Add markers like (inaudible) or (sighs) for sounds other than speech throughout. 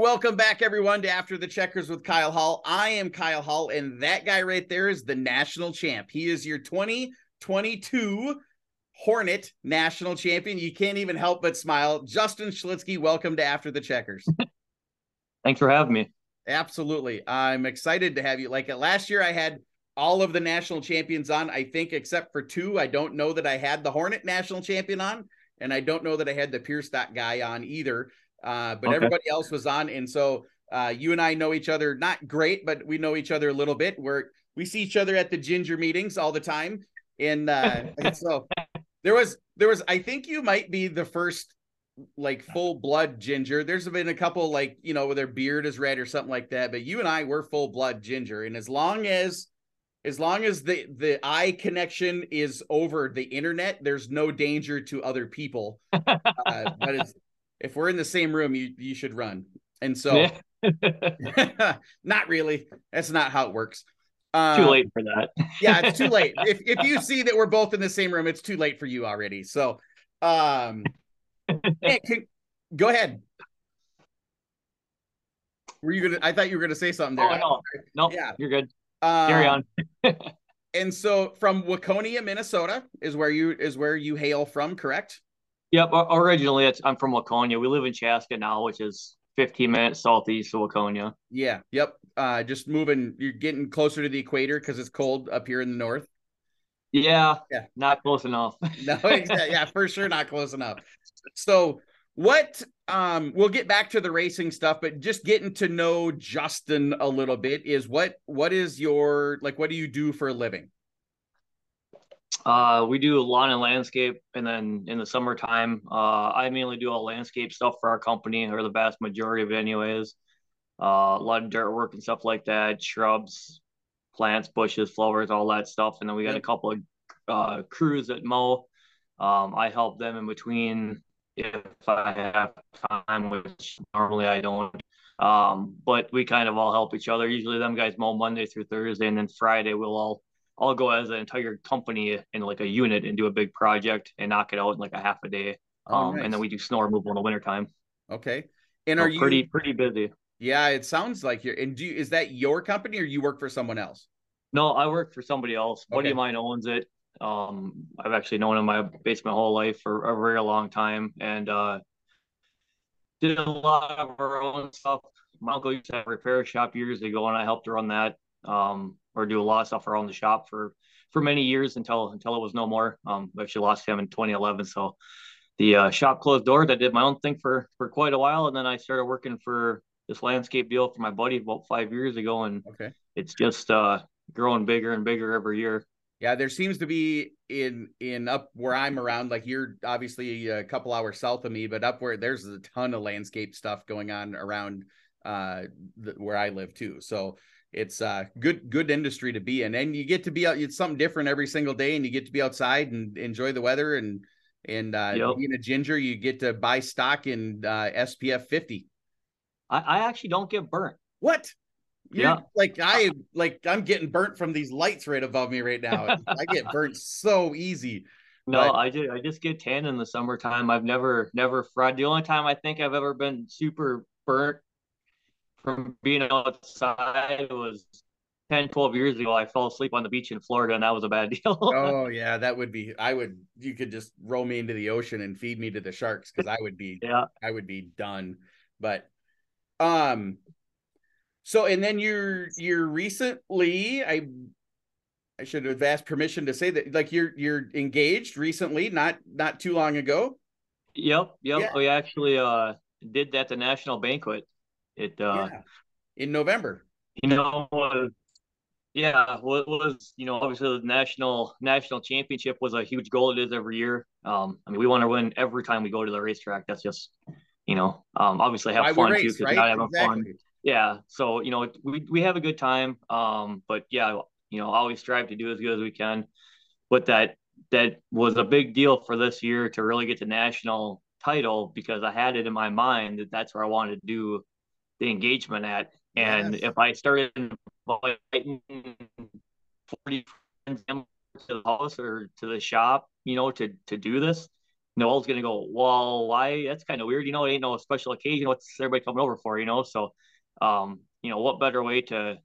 Welcome back, everyone, to After the Checkers with Kyle Hall. I am Kyle Hall, and that guy right there is the national champ. He is your 2022 Hornet national champion. You can't even help but smile. Justin Schelitzche, welcome to After the Checkers. (laughs) Thanks for having me. Absolutely. I'm excited to have you. Like last year, I had all of the national champions on, I think, except for two. I don't know that I had the Hornet national champion on, and I don't know that I had the Pure Stock guy on either uh, but okay. everybody else was on. And so uh, you and I know each other not great, but we know each other a little bit. We're we see each other at the ginger meetings all the time. And, uh, (laughs) and so there was there was I think you might be the first like full blood ginger. There's been a couple like you know where their beard is red or something like that, but you and I were full blood ginger. And as long as as long as the the eye connection is over the internet, there's no danger to other people. (laughs) uh, but it's if we're in the same room, you you should run. And so, yeah. (laughs) (laughs) not really. That's not how it works. Um, too late for that. (laughs) yeah, it's too late. If if you see that we're both in the same room, it's too late for you already. So, um, hey, can, go ahead. Were you gonna? I thought you were gonna say something there. Oh no, no, yeah, you're good. Um, Carry on. and so, from Waconia, Minnesota, is where you is where you hail from, correct? Yep. Originally, it's I'm from Waconia. We live in Chaska now, which is 15 minutes southeast of Waconia. Yeah. Yep. Uh, just moving. You're getting closer to the equator because it's cold up here in the north. Yeah. Yeah. Not close enough. (laughs) no. Exactly. Yeah, for sure, not close enough. So, what? Um, we'll get back to the racing stuff, but just getting to know Justin a little bit is what what is your like? What do you do for a living? Uh, we do lawn and landscape, and then in the summertime, uh, I mainly do all landscape stuff for our company, or the vast majority of it, anyways. Uh, a lot of dirt work and stuff like that, shrubs, plants, bushes, flowers, all that stuff. And then we got a couple of uh, crews that mow. Um, I help them in between if I have time, which normally I don't. Um, but we kind of all help each other. Usually, them guys mow Monday through Thursday, and then Friday we'll all I'll go as an entire company in like a unit and do a big project and knock it out in like a half a day. Oh, um, nice. and then we do snow removal in the wintertime. Okay. And so are you pretty pretty busy? Yeah, it sounds like you're. And do you, is that your company or you work for someone else? No, I work for somebody else. Okay. Buddy of mine owns it. Um, I've actually known him my basement whole life for a very long time, and uh, did a lot of our own stuff. My uncle used to have a repair shop years ago, and I helped run that. Um, or do a lot of stuff around the shop for for many years until until it was no more. Um, we actually lost him in 2011, so the uh, shop closed doors. I did my own thing for for quite a while, and then I started working for this landscape deal for my buddy about five years ago, and okay. it's just uh, growing bigger and bigger every year. Yeah, there seems to be in in up where I'm around. Like you're obviously a couple hours south of me, but up where there's a ton of landscape stuff going on around uh the, where I live too. So it's uh good good industry to be in. And you get to be out it's something different every single day and you get to be outside and enjoy the weather and and uh yep. being a ginger you get to buy stock in uh spf 50 i, I actually don't get burnt. What? You're, yeah. like i like i'm getting burnt from these lights right above me right now. (laughs) I get burnt so easy. No but... i just i just get tan in the summertime. I've never never fried. The only time i think i've ever been super burnt from being outside it was 10, 12 years ago. I fell asleep on the beach in Florida, and that was a bad (laughs) deal. oh yeah, that would be. I would. You could just roll me into the ocean and feed me to the sharks because I would be. (laughs) yeah, I would be done. But, um, so and then you're you're recently I. I should have asked permission to say that, like you're you're engaged recently, not not too long ago. Yep, yep. Yeah. We actually uh did that the national banquet. It uh, yeah. in November. You know, uh, yeah, well, it was you know obviously the national national championship was a huge goal. It is every year. Um, I mean, we want to win every time we go to the racetrack. That's just you know, um, obviously have Why fun race, too because right? not having exactly. fun. Yeah, so you know, we we have a good time. Um, but yeah, you know, always strive to do as good as we can. But that that was a big deal for this year to really get the national title because I had it in my mind that that's where I wanted to do the engagement at. And yes. if I started inviting 40 friends to the house or to the shop, you know, to, to do this, Noel's gonna go, well, why? That's kind of weird. You know, it ain't no special occasion. What's everybody coming over for? You know, so um, you know, what better way to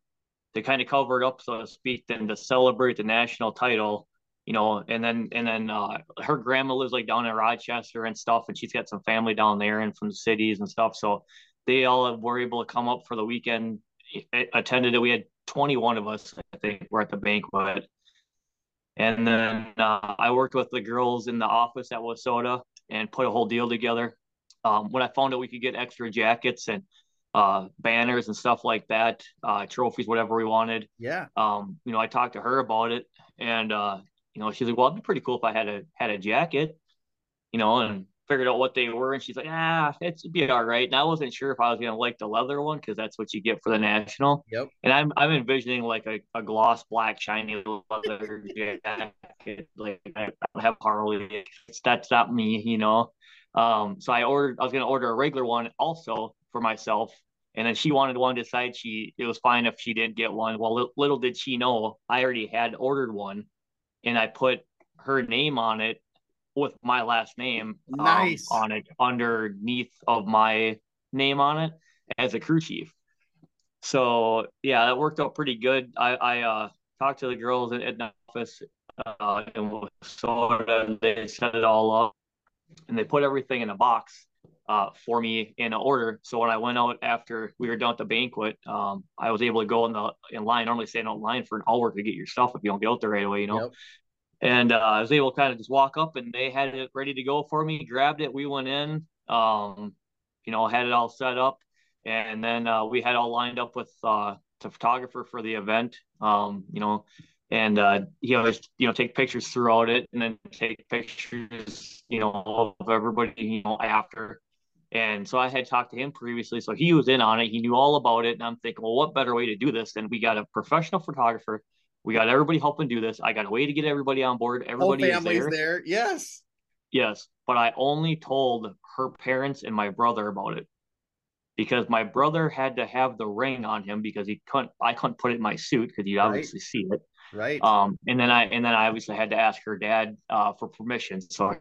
to kind of cover it up, so to speak, than to celebrate the national title. You know, and then and then uh, her grandma lives like down in Rochester and stuff, and she's got some family down there and from the cities and stuff. So they all were able to come up for the weekend. Attended it. We had 21 of us, I think, were at the banquet. And then uh, I worked with the girls in the office at WISSOTA and put a whole deal together. Um, when I found out we could get extra jackets and uh, banners and stuff like that, uh, trophies, whatever we wanted. Yeah. Um, you know, I talked to her about it, and uh, you know, she's like, "Well, it'd be pretty cool if I had a had a jacket," you know, and figured out what they were, and she's like, "Ah, it'd be all right." And I wasn't sure if I was gonna like the leather one because that's what you get for the national. Yep. And I'm I'm envisioning like a, a gloss black shiny leather jacket. Like I don't have Harley. That's not me, you know. Um, so I ordered. I was gonna order a regular one also for myself and then she wanted one, decided she it was fine if she didn't get one. Well, little did she know, I already had ordered one, and I put her name on it with my last name um, nice. on it underneath of my name on it as a crew chief. So yeah, that worked out pretty good. I, I uh, talked to the girls at, at the office uh, and so they set it all up and they put everything in a box uh, for me in an order. So when I went out after we were done at the banquet, um, I was able to go in the in line. Normally stand in line for an hour to get your stuff if you don't get out there right away, you know. Yep. And uh, I was able to kind of just walk up and they had it ready to go for me. Grabbed it, we went in, um, you know, had it all set up, and then uh, we had all lined up with uh, the photographer for the event. Um, you know, and uh, he always you know take pictures throughout it and then take pictures you know of everybody you know after and so I had talked to him previously, so he was in on it. He knew all about it, and I'm thinking, well, what better way to do this than we got a professional photographer, we got everybody helping do this. I got a way to get everybody on board. Everybody Whole family's is there. there. Yes, yes, but I only told her parents and my brother about it because my brother had to have the ring on him because he couldn't. I couldn't put it in my suit because you obviously right. see it. Right. Um, and then I and then I obviously had to ask her dad uh, for permission. So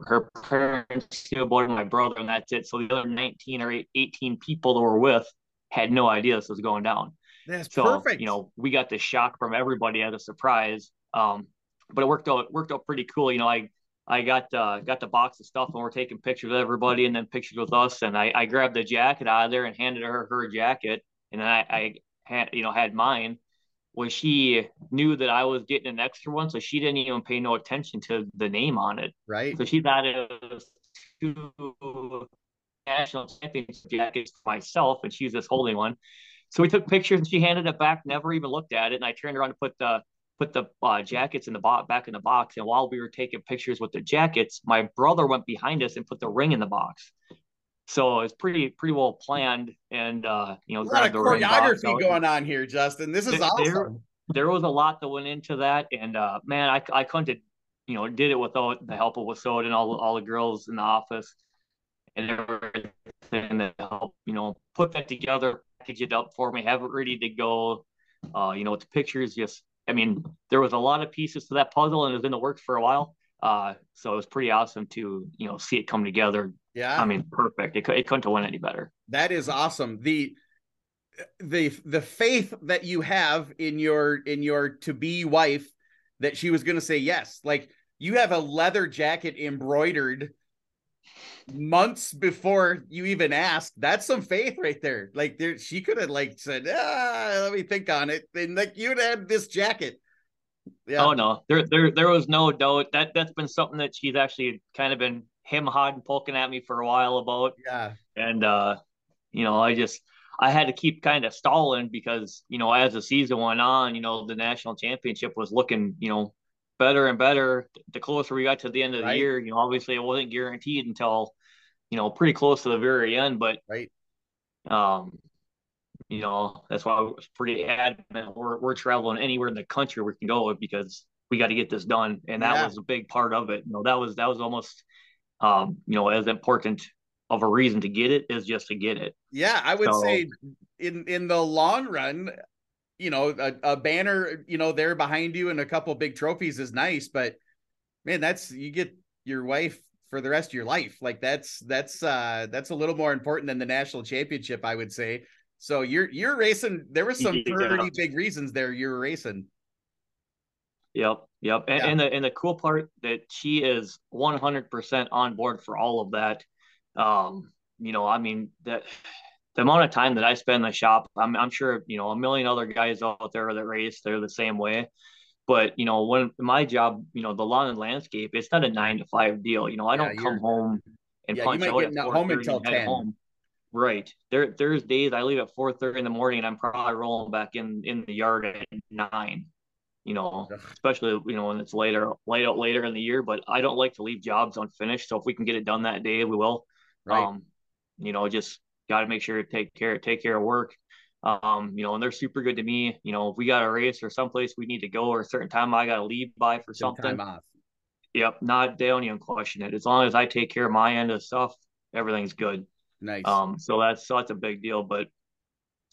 her parents, you know, my brother, and that's it. So the other 19 or 18 people that were with had no idea this was going down. That's so, perfect. You know, we got the shock from everybody as a surprise. Um, but it worked out worked out pretty cool. You know, I I got uh, got the box of stuff and we're taking pictures of everybody and then pictures with us. And I, I grabbed the jacket out of there and handed her her jacket. And then I, I had you know had mine was she knew that I was getting an extra one, so she didn't even pay no attention to the name on it. Right. So she thought it was two national championship jackets myself, and she's just holding one. So we took pictures, and she handed it back. Never even looked at it, and I turned around to put the put the uh, jackets in the box back in the box. And while we were taking pictures with the jackets, my brother went behind us and put the ring in the box. So it's pretty pretty well planned, and uh, you know, a lot of choreography going on here, Justin. This is there, awesome. There was a lot that went into that, and uh, man, I I couldn't, you know, did it without the help of WISSOTA and all all the girls in the office and everything that help, you know, put that together, package it up for me, have it ready to go. Uh, you know, with the pictures, just I mean, there was a lot of pieces to that puzzle, and it was in the works for a while. Uh, so it was pretty awesome to you know see it come together. Yeah, I mean, perfect. It, it couldn't have went any better. That is awesome. The the the faith that you have in your in your to be wife that she was going to say yes. Like you have a leather jacket embroidered months before you even asked. That's some faith right there. Like there, she could have like said, ah, let me think on it. And like you'd had this jacket. Yeah. Oh no, there, there, there was no doubt that that's been something that she's actually kind of been him hiding, poking at me for a while about. Yeah. And uh, you know, I just I had to keep kind of stalling because you know as the season went on, you know, the national championship was looking, you know, better and better. The closer we got to the end of the right. year, you know, obviously it wasn't guaranteed until, you know, pretty close to the very end. But right. Um, you know, that's why I was pretty adamant. We're, we're traveling anywhere in the country we can go because we got to get this done. And that yeah. was a big part of it. You know, that was, that was almost, um, you know, as important of a reason to get it is just to get it. Yeah. I would so, say in, in the long run, you know, a, a banner, you know, there behind you and a couple big trophies is nice, but man, that's, you get your wife for the rest of your life. Like that's that's uh that's a little more important than the national championship, I would say. So you're you're racing. There was some pretty big reasons there. You're racing. Yep, yep. And, yeah. and the and the cool part that she is 100 percent on board for all of that. Um, you know, I mean that the amount of time that I spend in the shop, I'm I'm sure you know a million other guys out there that race, they're the same way. But you know, when my job, you know, the lawn and landscape, it's not a nine to five deal. You know, I don't come home and yeah, punch out at home until ten. Home. Right. There there's days I leave at four thirty in the morning and I'm probably rolling back in in the yard at nine you know, especially you know when it's later, late out later in the year. But I don't like to leave jobs unfinished. So if we can get it done that day, we will. Right. Um, you know, just got to make sure to take care take care of work. Um, you know, and they're super good to me. You know, if we got a race or someplace we need to go or a certain time I got to leave by for something. Yep, not they don't even question it. As long as I take care of my end of stuff, everything's good. Nice. Um, so that's so that's a big deal. But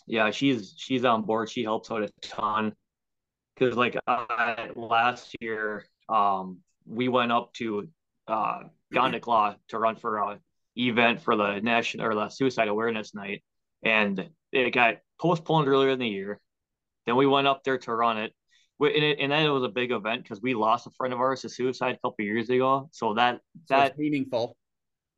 yeah, she's she's on board. She helps out a ton because like I, last year um we went up to uh to run for a event for the national or the suicide awareness night and it got postponed earlier in the year then we went up there to run it and, it, and then it was a big event because we lost a friend of ours to suicide a couple years ago so that so that meaningful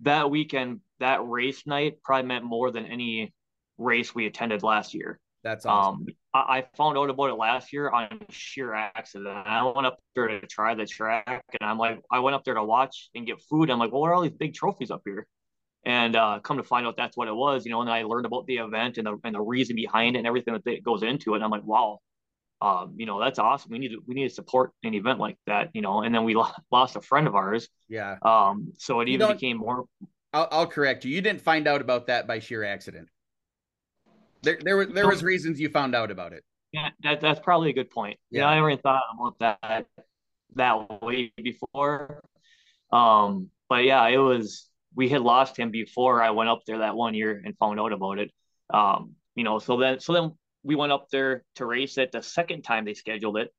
that weekend that race night probably meant more than any race we attended last year that's awesome. Um, I, I found out about it last year on sheer accident. I went up there to try the track, and I'm like, I went up there to watch and get food. I'm like, well, what are all these big trophies up here? And uh, come to find out that's what it was, you know. And I learned about the event and the and the reason behind it and everything that goes into it. And I'm like, wow, um, you know, that's awesome. We need to we need to support an event like that, you know. And then we lost a friend of ours. Yeah. Um. So it even became more. I'll, I'll correct you. You didn't find out about that by sheer accident. There, there was there was reasons you found out about it. Yeah, that, that's probably a good point. Yeah, yeah I never thought about that that way before. Um, but yeah, it was we had lost him before I went up there that one year and found out about it. Um, you know, so then so then we went up there to race it the second time they scheduled it,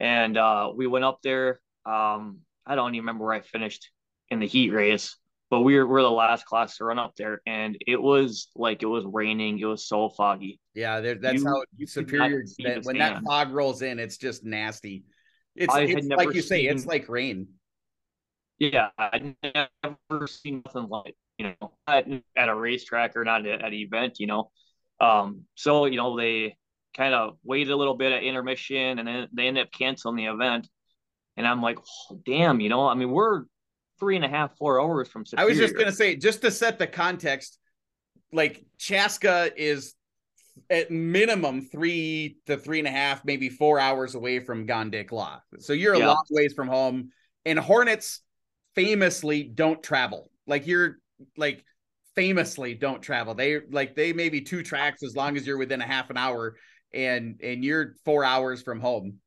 and uh, we went up there. Um, I don't even remember where I finished in the heat race, but we were, we are the last class to run up there. And it was like it was raining. It was so foggy. Yeah that's you, how you superior that, when that fog rolls in it's just nasty. It's, it's like you say it's like rain yeah i never seen nothing like you know at, at a racetrack or not at, at an event you know um so you know they kind of waited a little bit at intermission and then they ended up canceling the event and i'm like oh, damn you know i mean we're three and a half, four hours from Superior. I was just gonna say, just to set the context, like Chaska is at minimum three to three and a half, maybe four hours away from Gondik Law. So you're a yeah. long ways from home. And Hornets famously don't travel. Like you're like famously don't travel. They like they may be two tracks as long as you're within a half an hour and and you're four hours from home.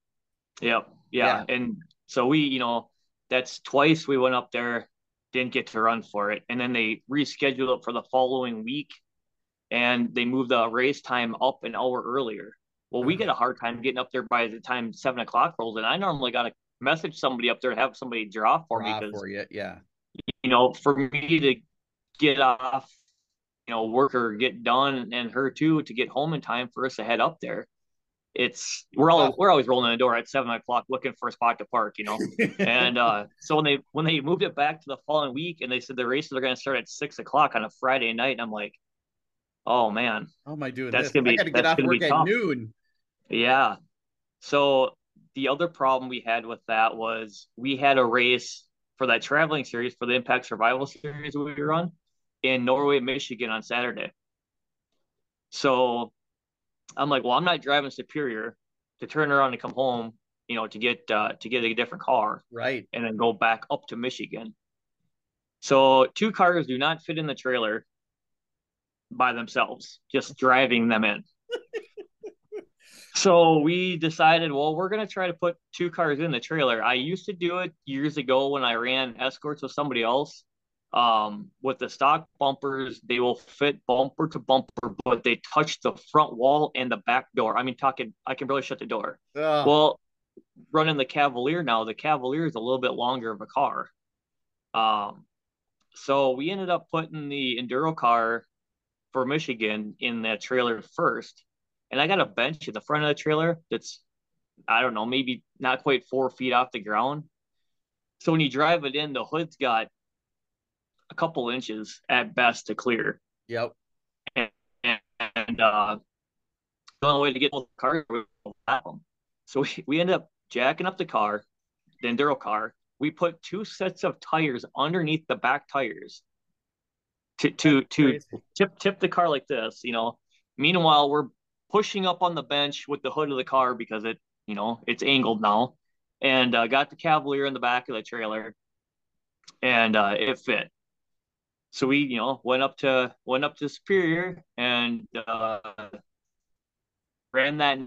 Yep. Yeah. yeah. And so we, you know, that's twice we went up there, didn't get to run for it. And then they rescheduled it for the following week and they moved the race time up an hour earlier. Well, we mm-hmm. get a hard time getting up there by the time seven o'clock rolls. And I normally got to message somebody up there to have somebody draw for draw me. Because, for you. Yeah. You know, for me to get off, you know, work or get done and her too to get home in time for us to head up there it's we're all we're always rolling the door at seven o'clock looking for a spot to park, you know. (laughs) and uh, so when they when they moved it back to the following week and they said the races are going to start at six o'clock on a Friday night, I'm like, oh man, how am I doing? That's this? gonna be I got to get off work at noon. Yeah. So the other problem we had with that was we had a race for that traveling series for the Impact Survival Series we were on in Norway, Michigan on Saturday. So I'm like, well, I'm not driving Superior to turn around and come home, you know, to get uh, to get a different car, right, and then go back up to Michigan. So two cars do not fit in the trailer by themselves, just driving them in. So we decided, well, we're gonna try to put two cars in the trailer. I used to do it years ago when I ran escorts with somebody else, um, with the stock bumpers, they will fit bumper to bumper, but they touch the front wall and the back door. I mean, talking, I can barely shut the door. Ugh. Well, running the Cavalier now, the Cavalier is a little bit longer of a car. Um, so we ended up putting the enduro car for Michigan in that trailer first. And I got a bench at the front of the trailer that's, I don't know, maybe not quite four feet off the ground. So when you drive it in, the hood's got a couple inches at best to clear. Yep. And, and uh, the only way to get the car them. So we, we ended up jacking up the car, the enduro car. We put two sets of tires underneath the back tires to to to tip tip the car like this, you know. Meanwhile, we're pushing up on the bench with the hood of the car because it, you know, it's angled now, and uh, got the Cavalier in the back of the trailer, and uh, it fit. So we, you know, went up to went up to Superior and uh, ran that.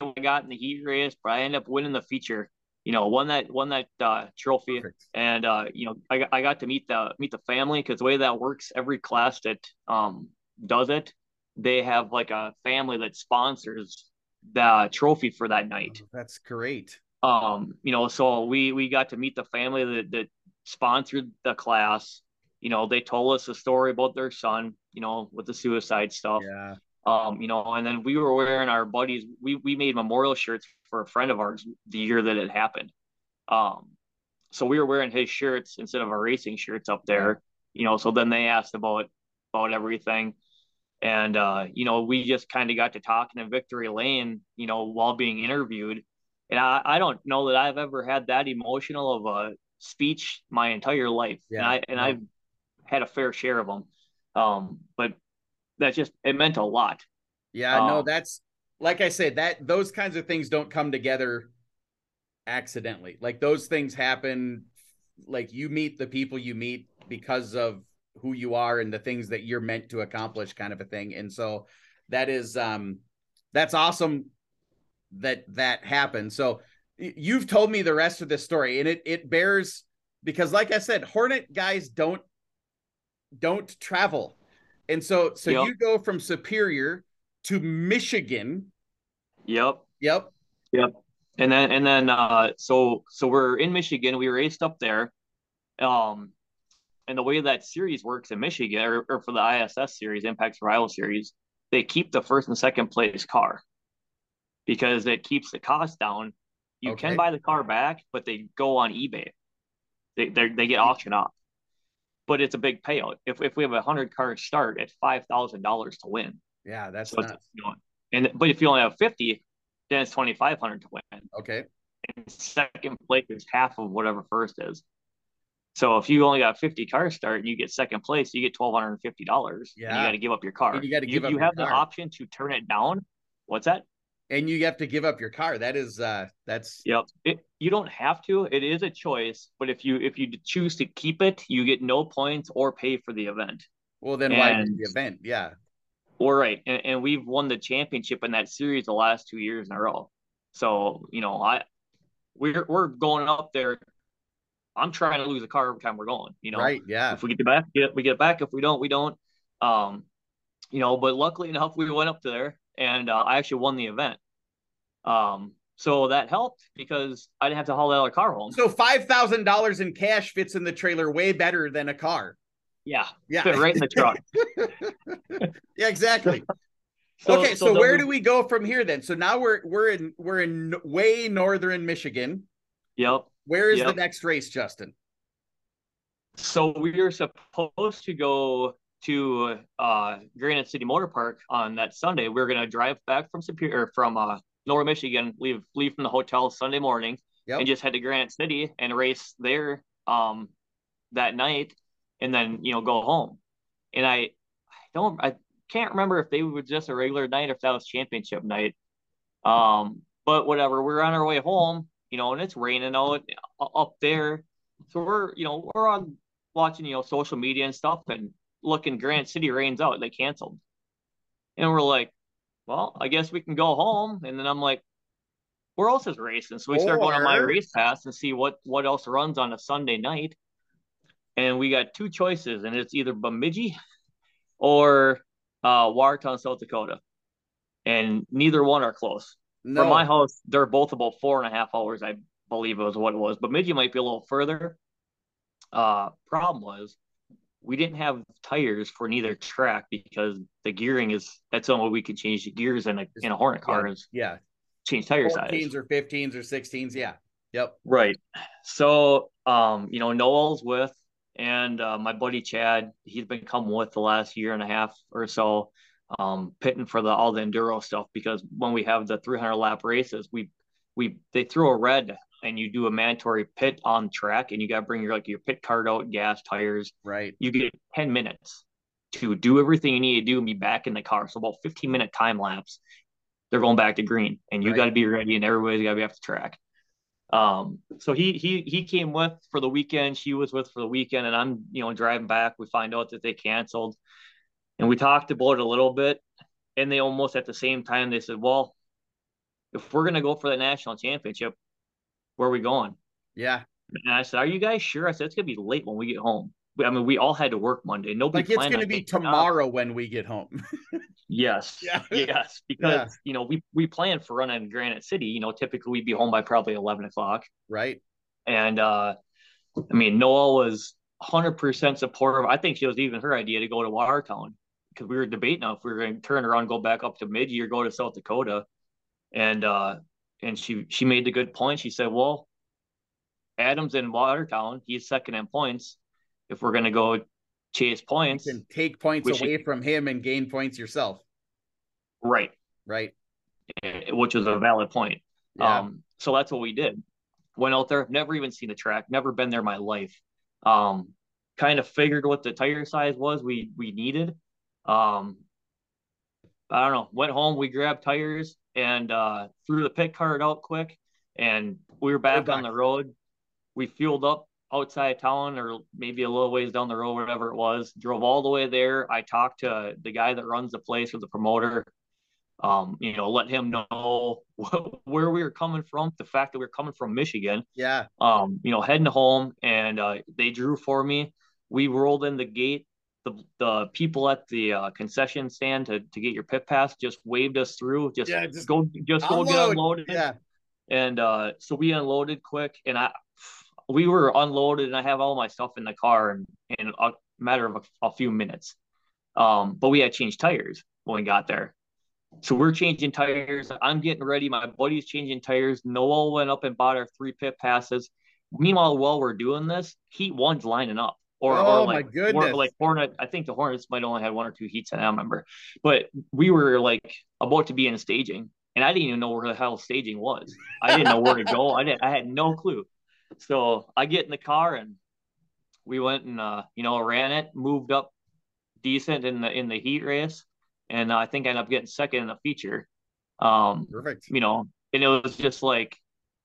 I got in the heat race, but I ended up winning the feature you know, won that won that uh, trophy, Perfect. and uh, you know, I, I got to meet the meet the family because the way that works, every class that um, does it, they have like a family that sponsors the trophy for that night. Oh, that's great. Um, you know, so we we got to meet the family that that sponsored the class. You know, they told us a story about their son. You know, with the suicide stuff. Yeah. Um, you know, and then we were wearing our buddies. We we made memorial shirts for a friend of ours the year that it happened. Um, so we were wearing his shirts instead of our racing shirts up there, you know. So then they asked about about everything, and uh, you know, we just kind of got to talking in Victory Lane, you know, while being interviewed. And I, I don't know that I've ever had that emotional of a speech my entire life, yeah. and I and I've had a fair share of them. Um, but that just it meant a lot. Yeah, um, no, that's like I said, that those kinds of things don't come together accidentally. Like those things happen like you meet the people you meet because of who you are and the things that you're meant to accomplish kind of a thing. And so that is um that's awesome that that happened. So you've told me the rest of this story and it it bears because like I said, Hornet guys don't don't travel. And so so yep. you go from Superior to Michigan Yep. Yep. Yep. And then and then uh so so we're in Michigan. We raced up there. Um and the way that series works in Michigan or, or for the ISS series, Impact Survival series, they keep the first and second place car because it keeps the cost down. You okay. can buy the car back, but they go on eBay. They they get auctioned off. But it's a big payout. If if we have a hundred car start at five thousand dollars to win. Yeah, that's so you know, and but if you only have 50, then it's 2,500 to win. Okay. And second place is half of whatever first is. So if you only got 50 cars start and you get second place, you get $1,250. Yeah. you got to give up your car. And you got to give you, up You have car. the option to turn it down. What's that? And you have to give up your car. That is, uh, that's. Yep. It, you don't have to. It is a choice. But if you if you choose to keep it, you get no points or pay for the event. Well, then and, why the event? Yeah. All right. and, and we've won the championship in that series the last two years in a row. So you know, I we're we're going up there. I'm trying to lose a car every time we're going. You know, right? Yeah. If we get it back, get we get it back. If we don't, we don't. Um, you know, but luckily enough, we went up there and uh, I actually won the event. Um, so that helped because I didn't have to haul that other car home. So five thousand dollars in cash fits in the trailer way better than a car. Yeah. Yeah. Fit right in the truck. (laughs) yeah, exactly. (laughs) so, okay, so, so where we... do we go from here then? So now we're we're in we're in way northern Michigan. Yep. Where is yep. the next race, Justin? So we are supposed to go to uh, Granite City Motor Park on that Sunday. We're gonna drive back from Superior from uh, Northern Michigan, leave leave from the hotel Sunday morning, yep. and just head to Granite City and race there um, that night and then you know go home. And I, I don't I can't remember if they were just a regular night or if that was championship night. Um, but whatever, we're on our way home, you know, and it's raining out up there. So we're, you know, we're on watching, you know, social media and stuff and looking Granite City rains out. They canceled. And we're like, well, I guess we can go home. And then I'm like, where else is racing? So we start going on my race pass and see what what else runs on a Sunday night and we got two choices, and it's either Bemidji or uh, Watertown, South Dakota, and neither one are close. No. From my house, they're both about four and a half hours, I believe it was what it was. But Bemidji might be a little further, Uh, problem was we didn't have tires for neither track because the gearing is that's the only way we could change the gears in a in a Hornet car yeah, is yeah. change tire 14s size. or 15s or 16s. Yeah. Yep. Right. So um, you know, Noel's with and uh, my buddy Chad, he's been coming with the last year and a half or so, um, pitting for the all the enduro stuff because when we have the 300 lap races, we we they throw a red and you do a mandatory pit on track and you got to bring your like your pit card out, gas, tires. Right. You get 10 minutes to do everything you need to do and be back in the car. So about 15 minute time lapse. They're going back to green and you Right. got to be ready and everybody's got to be off the track. Um, so he he he came with for the weekend. She was with for the weekend, and I'm you know driving back. We find out that they canceled, and we talked about it a little bit. And they almost at the same time they said, "Well, if we're gonna go for the national championship, where are we going?" Yeah. And I said, "Are you guys sure?" I said, "It's gonna be late when we get home." I mean, we all had to work Monday. Nobody Like it's going to be tomorrow when we get home. (laughs) Yes. Yeah. Yes. (laughs) Because Yeah. you know we we planned for running Granite City. You know, typically we'd be home by probably eleven o'clock. right. And uh, I mean, Noel was 100% supportive. I think it was even her idea to go to Watertown because we were debating if we were going to turn around, go back up to Mid or go to South Dakota. And uh, and she she made the good point. She said, "Well, Adams in Watertown, he's second in points. If we're going to go chase points, and take points away from him and gain points yourself. right?" Right. eh, Which was a valid point. Yeah. Um, so that's what we did. Went out there, never even seen the track, never been there in my life. Um, kind of figured what the tire size was we we needed. Um, I don't know. Went home, we grabbed tires and uh, threw the pit card out quick, and we were back on the road. We fueled up outside of town, or maybe a little ways down the road, whatever it was. Drove all the way there. I talked to the guy that runs the place with the promoter um, you know, let him know (laughs) where we were coming from, the fact that we are coming from Michigan, yeah. um, you know, heading home, and uh, they drew for me. We rolled in the gate. The, the people at the uh, concession stand to, to get your pit pass just waved us through. Just, Yeah, just go, just go get Unload. unloaded. Yeah. And uh, so we unloaded quick, and I, we were unloaded, and I have all my stuff in the car in, in a matter of a, a few minutes. Um, but we had changed tires when we got there. So we're changing tires. I'm getting ready. My buddy's changing tires. Noel went up and bought our three pit passes. Meanwhile, while we're doing this, Heat One's lining up. Or, Oh, or my like, goodness. Or like Hornet. I think the Hornets might only had one or two heats, I don't remember. But we were like about to be in staging, and I didn't even know where the hell staging was. I didn't know where to go. I didn't. I had no clue. So I get in the car and we went and uh, you know ran it, moved up decent in the in the heat race, and I think I ended up getting second in the feature. Um, Perfect. you know, and it was just like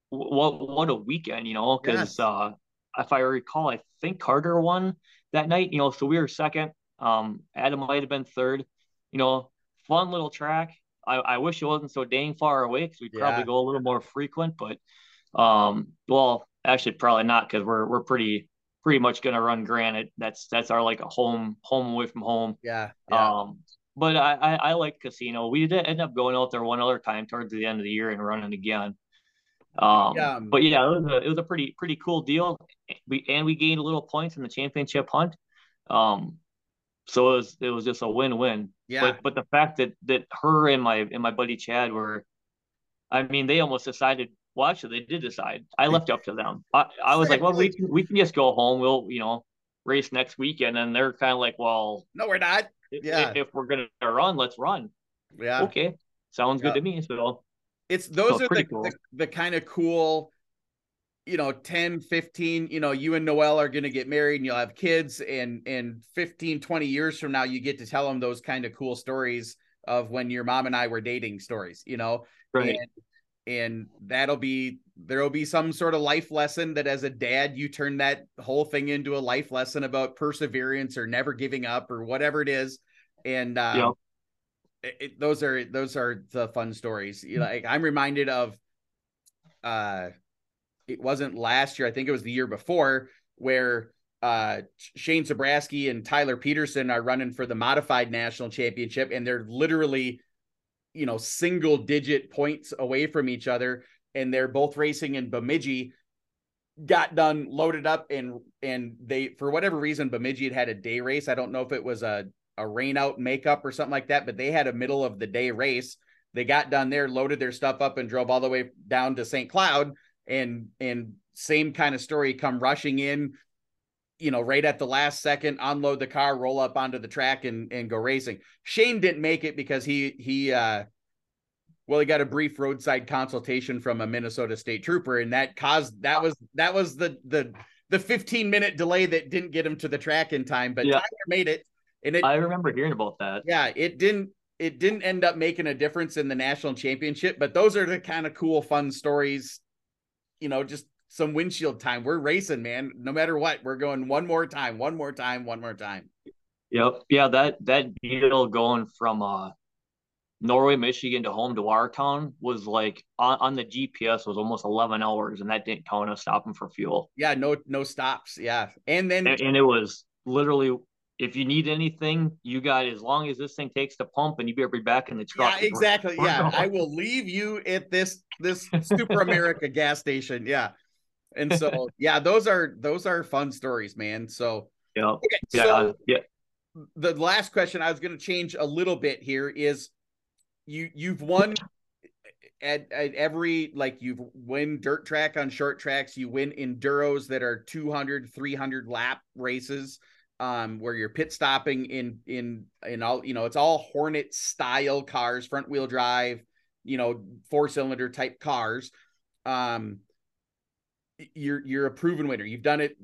what what a weekend, you know, because Yes. uh, if I recall, I think Carter won that night, you know, so we were second. Um, Adam might have been third. You know, fun little track. I, I wish it wasn't so dang far away because we'd probably go a little more frequent, but um, well, actually probably not because we're we're pretty pretty much gonna run Granite. That's that's our like a home home away from home. Yeah. Yeah. Um, but I, I, I like casino. We did end up going out there one other time towards the end of the year and running again. Um, Yeah. but yeah, it was a it was a pretty pretty cool deal. We and we gained a little points in the championship hunt. Um, so it was it was just a win win. yeah. But but the fact that that her and my and my buddy Chad were, I mean, they almost decided. Well, actually, they did decide. I left it up to them. I, I was like, well, we can, we can just go home. We'll you know race next weekend, and then they're kind of like, well, no, we're not. if, Yeah. if we're gonna run, let's run. Yeah. Okay, sounds Yeah. good to me. So It's those are the, cool. the, the kind of cool, you know, 10, 15, you know, you and Noel are going to get married and you'll have kids and, and 15, 20 years from now, you get to tell them those kind of cool stories of when your mom and I were dating stories, you know, right, and, and that'll be, there'll be some sort of life lesson that as a dad, you turn that whole thing into a life lesson about perseverance or never giving up or whatever it is. And, uh, Yep. It, it- those are those are the fun stories. You know, Like I'm reminded of, uh, it wasn't last year. I think it was the year before where uh Shane Sabraski and Tyler Peterson are running for the modified national championship, and they're literally, you know, single digit points away from each other, and they're both racing in Bemidji. got done, loaded up, and and they for whatever reason, Bemidji had had a day race. I don't know if it was a a rain out makeup or something like that, but they had a middle of the day race. They got done there, loaded their stuff up, and drove all the way down to St. Cloud. And and same kind of story, come rushing in, you know, right at the last second, unload the car, roll up onto the track, and and go racing. Shane didn't make it because he he uh well, he got a brief roadside consultation from a Minnesota state trooper, and that caused that was that was the the the 15 minute delay that didn't get him to the track in time. But yeah. Tyler made it, and it. I remember hearing about that. Yeah, it didn't it didn't end up making a difference in the national championship, but those are the kind of cool, fun stories. You know, just some windshield time. We're racing, man. No matter what, we're going one more time, one more time, one more time. Yep. Yeah, that that deal going from uh Norway, Michigan to home to Watertown was like on, on the GPS was almost 11 hours, and that didn't count us stopping for fuel. Yeah, no, no stops. Yeah, and then and, and, it was literally if you need anything, you got as long as this thing takes to pump, and you better be back in the truck. Yeah, exactly. We're, yeah, I will leave you at this this Super America gas station. Yeah, and so (laughs) yeah, those are those are fun stories, man. So yeah, okay, yeah, so uh, yeah. The last question I was going to change a little bit here is you you've won at, at every like you've win dirt track on short tracks you win enduros that are 200 300 lap races um where you're pit stopping in in in all you know it's all hornet style cars front wheel drive you know four cylinder type cars. Um you're you're a proven winner. You've done it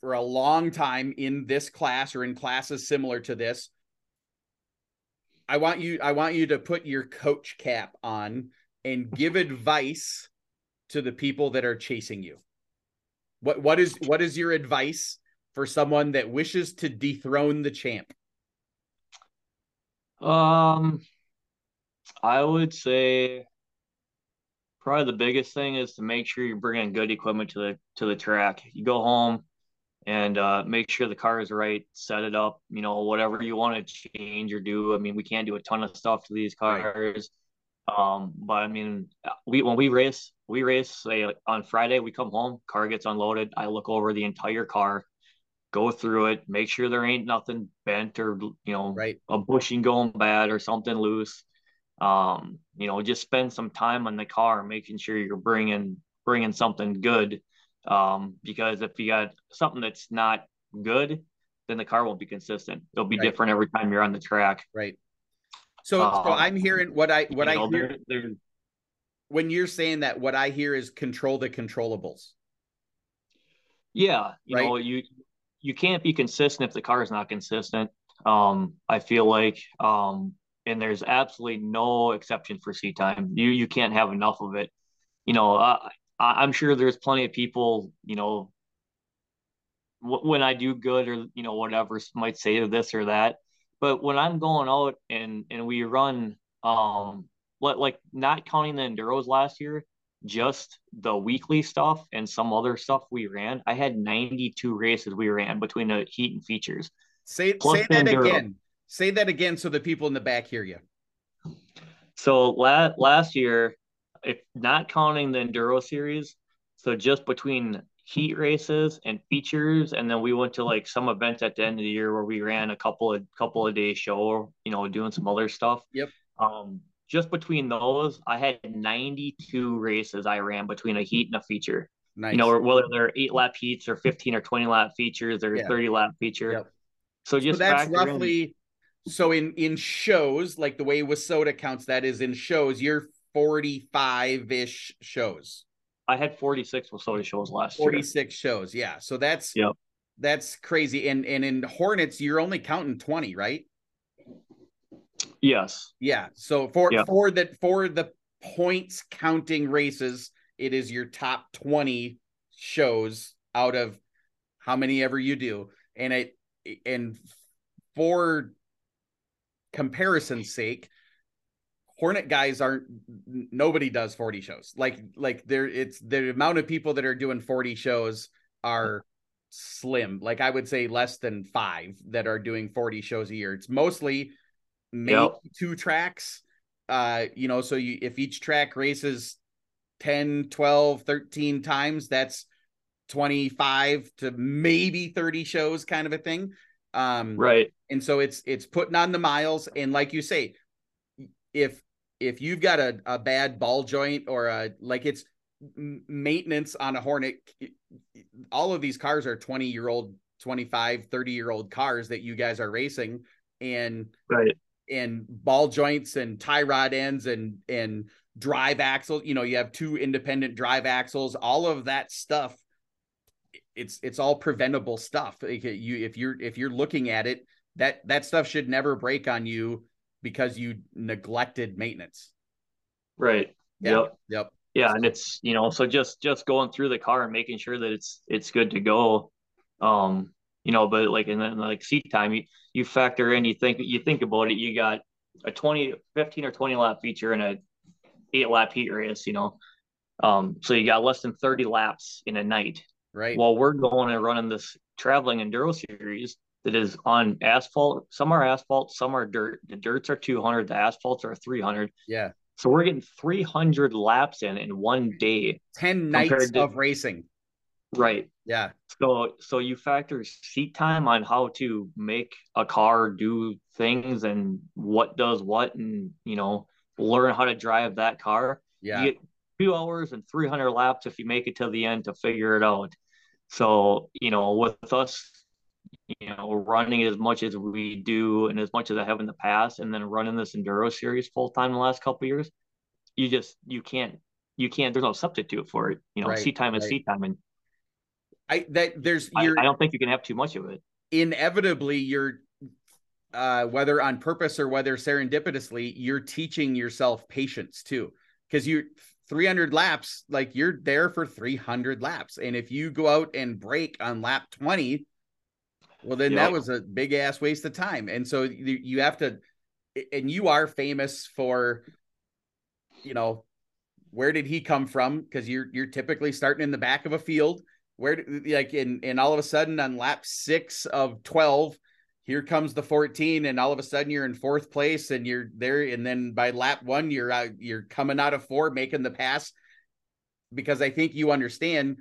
for a long time in this class or in classes similar to this. I want you I want you to put your coach cap on and give advice to the people that are chasing you. What what is what is your advice for someone that wishes to dethrone the champ? Um I would say probably the biggest thing is to make sure you're bringing good equipment to the to the track. You go home, and uh, make sure the car is right, set it up, you know, whatever you want to change or do. I mean, we can't do a ton of stuff to these cars. Right. Um, but I mean, we when we race, we race say on Friday, we come home, car gets unloaded. I look over the entire car, go through it, make sure there ain't nothing bent or you know, right. a bushing going bad or something loose. Um, you know, just spend some time on the car, making sure you're bringing bringing something good um, because if you got something that's not good, then the car won't be consistent. It'll be right. different every time you're on the track. Right. So, um, so I'm hearing what I what I know, hear they're, they're, when you're saying that. What I hear is control the controllables. Yeah, you right? know you you can't be consistent if the car is not consistent. Um, I feel like, um, and there's absolutely no exception for seat time. You you can't have enough of it. You know, uh, I'm sure there's plenty of people, you know, when I do good or you know whatever might say this or that, but when I'm going out and and we run, um, like not counting the enduros last year, just the weekly stuff and some other stuff we ran, I had 92 races we ran between the heat and features. Say say that enduro. again. Say that again so the people in the back hear you. So last last year if not counting the enduro series, so just between heat races and features, and then we went to like some events at the end of the year where we ran a couple of couple of days show, you know, doing some other stuff. Yep. Um, just between those, I had 92 races I ran between a heat and a feature. Nice. You know, whether they're eight lap heats or 15 or 20 lap features or yeah. 30 lap feature. Yep. So just so that's roughly in, so in in shows like the way WISSOTA counts that is in shows you're 45 ish shows. I had 46 WISSOTA shows last 46 year. shows. Yeah. So that's, yep. that's crazy. And, and in Hornets, you're only counting 20, right? Yes. Yeah. So for, yep. for the, for the points counting races, it is your top 20 shows out of how many ever you do. And it, and for comparison's sake, Hornet guys aren't nobody does 40 shows. Like like there it's the amount of people that are doing 40 shows are slim. Like I would say less than 5 that are doing 40 shows a year. It's mostly maybe yep. two tracks. Uh you know, so you if each track races 10, 12, 13 times, that's 25 to maybe 30 shows kind of a thing. Um, right. And so it's it's putting on the miles. And like you say, if if you've got a, a bad ball joint or a like it's maintenance on a Hornet, all of these cars are 20 year old, 25, 30 year old cars that you guys are racing. And right. And ball joints and tie rod ends and and drive axles. You know, you have two independent drive axles. All of that stuff it's it's all preventable stuff. Like you if you're if you're looking at it, that that stuff should never break on you because you neglected maintenance. Right. Yeah. Yep. Yep. Yeah, and it's you know so just just going through the car and making sure that it's it's good to go. Um, you know, but like and then like seat time, you you factor in, you think you think about it, you got a 20, 15 or 20 lap feature and a eight lap heat race, you know. Um, so you got less than 30 laps in a night. Right. Well, we're going and running this traveling enduro series that is on asphalt. Some are asphalt, some are dirt. The dirts are 200, the asphalts are 300. Yeah. So we're getting 300 laps in in one day. 10 nights to, of racing. Right. Yeah. So so you factor seat time on how to make a car do things and what does what and you know learn how to drive that car. Yeah. You get two hours and 300 laps if you make it to the end to figure it out. So, you know, with us, you know, running as much as we do and as much as I have in the past, and then running this enduro series full time the last couple years, you just you can't you can't there's no substitute for it. You know, right, seat time is right. seat time. And I that there's I, I don't think you can have too much of it. Inevitably you're uh, whether on purpose or whether serendipitously, you're teaching yourself patience too. Because you're 300 laps, like you're there for 300 laps. And if you go out and break on lap 20, well, then that was a big ass waste of time. And so you, you have to, and you are famous for, you know, where did he come from? Because you're you're typically starting in the back of a field. Where like in and all of a sudden on lap six of 12, here comes the 14 and all of a sudden you're in fourth place and you're there and then by lap one you're out you're coming out of four making the pass. Because i think you understand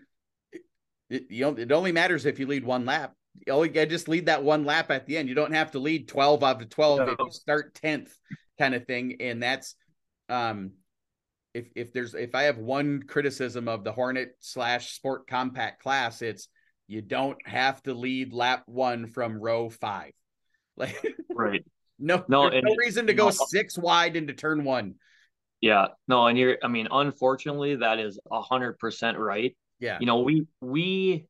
it, you know it only matters if you lead one lap. You only just lead that one lap at the end. You don't have to lead 12 out of 12 no. if you start 10th kind of thing and that's um if if there's if i have one criticism of the hornet slash sport compact class it's you don't have to lead lap one from row five. (laughs) Like right. No, no, no reason to go no, six wide into turn one. Yeah, no, and you're I mean, unfortunately, that is a hundred percent right. Yeah. You know, we we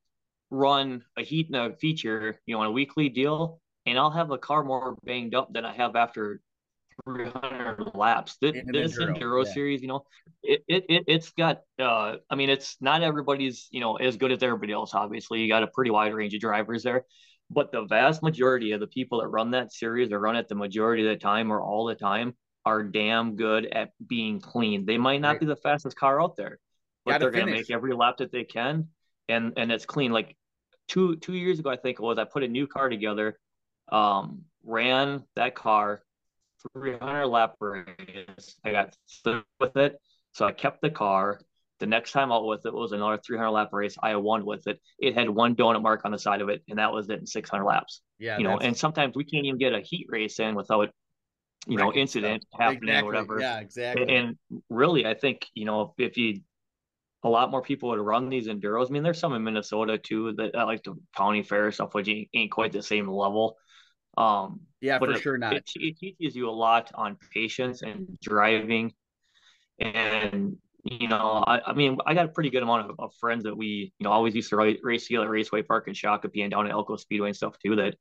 run a heat and a feature, you know, on a weekly deal, and I'll have a car more banged up than I have after 300 laps. This, this enduro, enduro yeah. series, you know, it, it, it it's got. Uh, I mean, it's not everybody's, you know, as good as everybody else. Obviously, you got a pretty wide range of drivers there, but the vast majority of the people that run that series or run it the majority of the time or all the time are damn good at being clean. They might not right. be the fastest car out there, but they're going to make every lap that they can, and and it's clean. Like two two years ago, I think it was. I put a new car together, um, ran that car 300 lap race. I got stuck with it. So I kept the car. The next time out with it was another 300 lap race. I won with it. It had one donut mark on the side of it, and that was it in 600 laps. Yeah, you know, and sometimes we can't even get a heat race in without, you know, incident happening exactly. or whatever. Yeah, exactly. And, and really, I think you know if you a lot more people would run these enduros. I mean, there's some in Minnesota too that I like the county fair stuff, which ain't quite the same level. Um, yeah, for it, sure not. It, it, teaches you a lot on patience and driving, and you know, I, I mean, I got a pretty good amount of, of, friends that we, you know, always used to race together at Raceway Park and Shakopee and down at Elko Speedway and stuff too. That,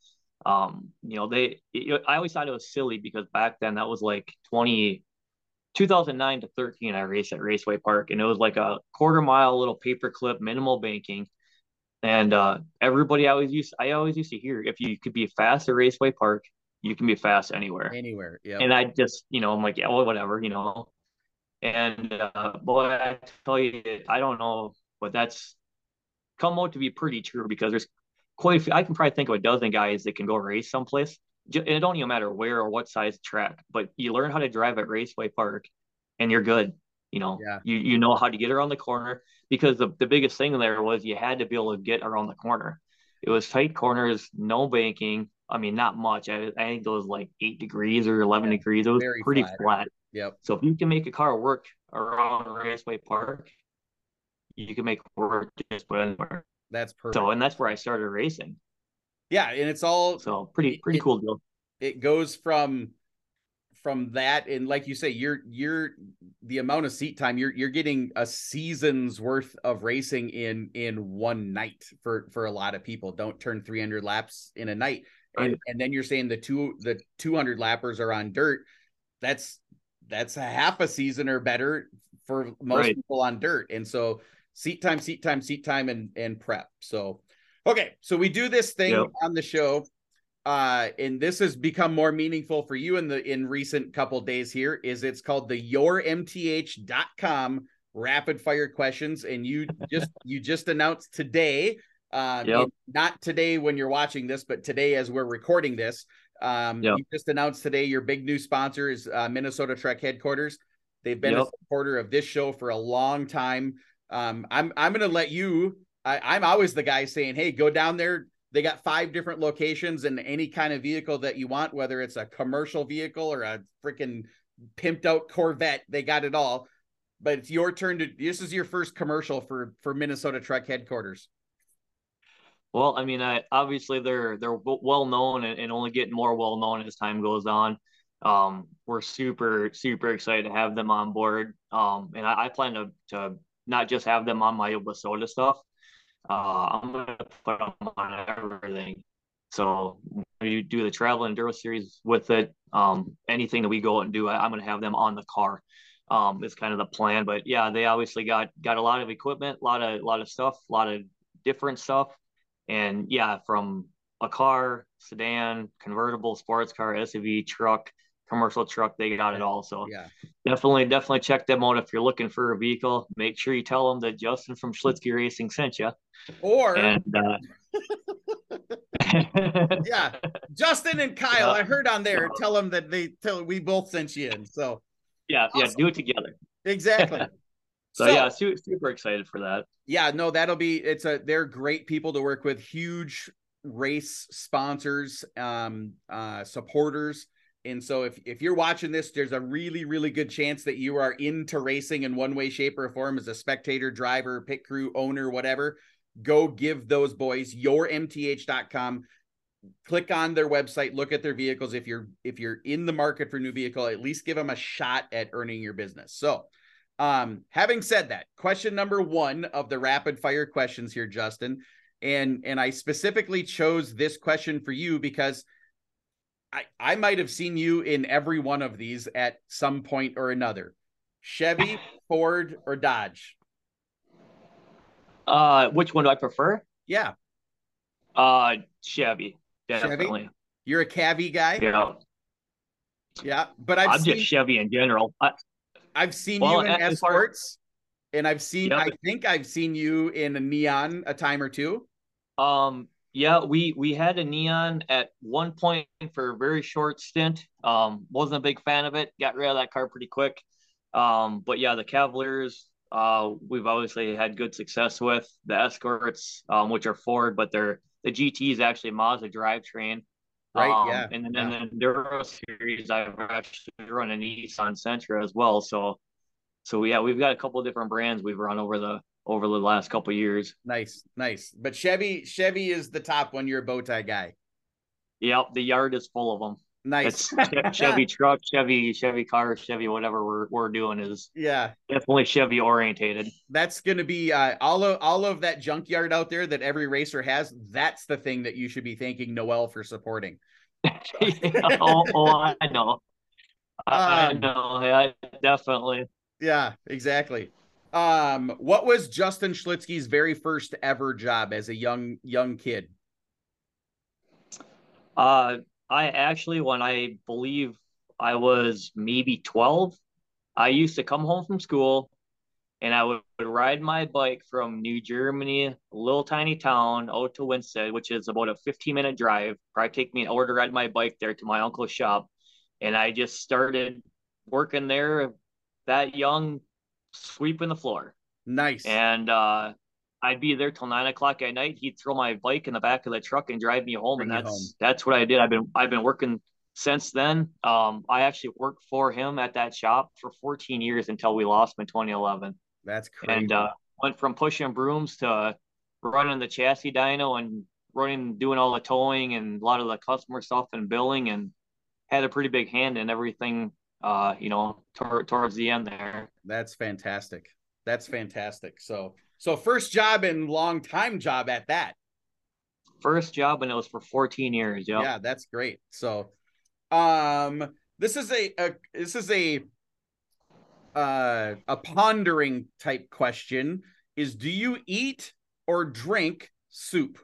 um, you know, they, I always thought it was silly because back then that was like 20, 2009 to 13, I raced at Raceway Park and it was like a quarter mile little paperclip minimal banking and uh, everybody always used I always used to hear if you could be fast at Raceway Park, you can be fast anywhere. Anywhere, yeah. And I just, you know, I'm like, yeah, well, whatever, you know. And uh, boy, I tell you, I don't know, but that's come out to be pretty true because there's quite a few, I can probably think of a dozen guys that can go race someplace. And it don't even matter where or what size track, but you learn how to drive at Raceway Park and you're good. You know, Yeah. you you know how to get around the corner because the, the biggest thing there was you had to be able to get around the corner. It was tight corners, no banking. I mean, not much. I, I think it was like eight degrees or 11 Yeah, degrees. It was pretty flat. flat. Yep. So if you can make a car work around Raceway Park, you can make work just about anywhere. That's perfect. So, and that's where I started racing. yeah, and it's all So pretty, pretty It- cool deal. it goes from from that and like you say you're you're the amount of seat time you're you're getting a season's worth of racing in in one night for for a lot of people. Don't turn 300 laps in a night. And and then you're saying the two the 200 lappers are on dirt. That's that's a half a season or better for most Right. people on dirt. And so seat time seat time seat time and and prep. So okay so we do this thing Yep. on the show uh and this has become more meaningful for you in the in recent couple days here is it's called the yourmth.com rapid fire questions and you (laughs) just you just announced today um Yep. not today when you're watching this but today as we're recording this um Yep. you just announced today your big new sponsor is uh, minnesota truck headquarters they've been a supporter of this show for a long time um i'm i'm gonna let you I, i'm always the guy saying hey go down there they got five different locations and any kind of vehicle that you want, whether it's a commercial vehicle or a freaking pimped out Corvette, they got it all. But it's your turn to this is your first commercial for for Minnesota Truck Headquarters. Well, I mean, I obviously they're they're well known and, and only getting more well known as time goes on. Um, we're super super excited to have them on board. Um, and I, I plan to to not just have them on my Soda stuff. Uh, I'm gonna put them on everything. So you do the travel enduro series with it. Um, anything that we go out and do, I, I'm gonna have them on the car. Um, it's kind of the plan. But yeah, they obviously got got a lot of equipment, a lot of a lot of stuff, a lot of different stuff. And yeah, from a car, sedan, convertible, sports car, SUV, truck, commercial truck, they got it all. So Yeah. definitely, definitely check them out if you're looking for a vehicle. Make sure you tell them that Justin from Schelitzche Racing sent you. Or And uh, (laughs) yeah, Justin and Kyle, Yeah. I heard on there, tell them that they tell we both sent you in. So yeah, yeah, do it together. exactly. (laughs) So, yeah, su- super excited for that. yeah no that'll be it's a they're great people to work with huge race sponsors um uh supporters and so if if you're watching this there's a really really good chance that you are into racing in one way shape or form as a spectator driver pit crew owner whatever. Go give those boys yourmth.com click on their website look at their vehicles. If you're if you're in the market for new vehicle at least give them a shot at earning your business. So um, having said that, question number one of the rapid fire questions here, Justin, and and I specifically chose this question for you because I I might have seen you in every one of these at some point or another. Chevy, (sighs) Ford, or Dodge? Uh, which one do I prefer? Yeah, Uh, Chevy, Chevy? definitely. you're a Cavi guy. Yeah, Yeah, but I've I'm seen just Chevy in general. I, I've seen Well, you in far- and I've seen Yeah. I think I've seen you in a neon a time or two. Um, yeah, we we had a neon at one point for a very short stint. Um, wasn't a big fan of it. Got rid of that car pretty quick. Um, but yeah, the Cavaliers, uh, we've obviously had good success with the Escorts, um, which are Ford, but they're the GT is actually Mazda drivetrain. Right, Um, yeah, And then yeah. in the Enduro series, I've actually run a Nissan Sentra as well. So, so yeah, we've got a couple of different brands we've run over the over the last couple of years. Nice, nice. But Chevy, Chevy is the top one. You're a bow tie guy. Yep, the yard is full of them. Nice. It's Chevy truck, Chevy, Chevy car, Chevy, whatever we're we're doing is yeah, definitely Chevy orientated. that's gonna be uh, all of all of that junkyard out there that every racer has. That's the thing that you should be thanking Noel for supporting. (laughs) oh, oh, I know. I, I Um, know. Yeah, definitely. Yeah, exactly. Um, what was Justin Schelitzche's very first ever job as a young young kid? Uh, I actually, when I believe I was maybe 12, I used to come home from school and I would, would ride my bike from New Germany, little tiny town, out to Winsted, which is about a 15 minute drive. Probably take me an hour to ride my bike there to my uncle's shop. And I just started working there that young, sweeping the floor. Nice. And uh, I'd be there till nine o'clock at night. He'd throw my bike in the back of the truck and drive me home, Bring and that's home. that's what I did. I've been I've been working since then. Um, I actually worked for him at that shop for 14 years until we lost him in 2011. That's crazy. And uh, went from pushing brooms to running the chassis dyno and running, doing all the towing and a lot of the customer stuff and billing, and had a pretty big hand in everything. Uh, you know, tor- towards the end there. That's fantastic. That's fantastic. So, so first job and long time job at that. First job, and it was for 14 years. Yeah. Yeah, that's great. So, um, this is a, a this is a uh, a pondering type question is do you eat or drink soup?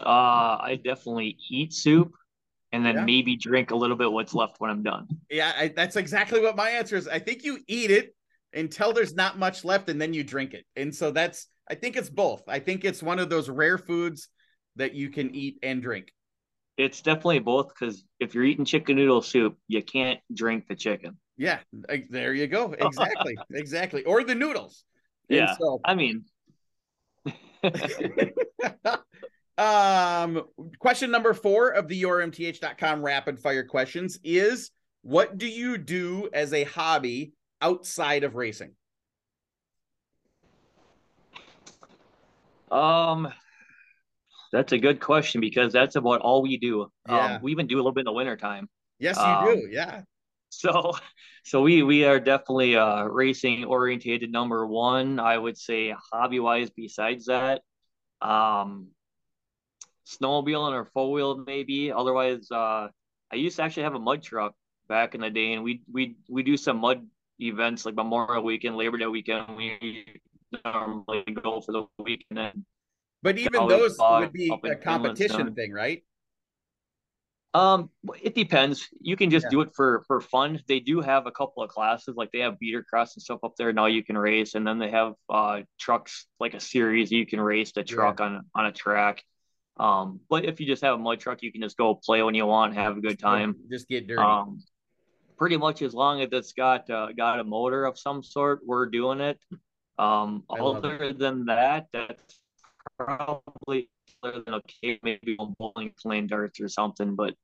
Uh, I definitely eat soup and then yeah. maybe drink a little bit what's left when I'm done. Yeah, I, that's exactly what my answer is. I think you eat it until there's not much left and then you drink it. And so that's, I think it's both. I think it's one of those rare foods that you can eat and drink. It's definitely both because if you're eating chicken noodle soup, you can't drink the chicken. Yeah, there you go. (laughs) Exactly, exactly. Or the noodles. Yeah. So, I mean, (laughs) (laughs) um, question number four of the yourmth.com rapid fire questions is: What do you do as a hobby outside of racing? Um, that's a good question because that's about all we do. Yeah. Um, we even do a little bit in the wintertime. Yes, you um, do. Yeah. So, (laughs) so we we are definitely uh racing orientated. Number one, I would say hobby wise. Besides that, um, snowmobiling or four wheel maybe. Otherwise, uh, I used to actually have a mud truck back in the day, and we we we do some mud events like Memorial Weekend, Labor Day weekend. We normally go for the weekend. But even those would be a competition thing, right? Um, it depends. You can just yeah. do it for for fun. They do have a couple of classes, like they have beater cross and stuff up there. Now you can race, and then they have uh trucks like a series you can race the truck yeah. on on a track. Um, but if you just have a mud truck, you can just go play when you want, have a good time. Just get dirty. Um, pretty much as long as it's got uh, got a motor of some sort, we're doing it. Um, other it. than that, that's probably other than okay, maybe a bowling, playing darts or something, but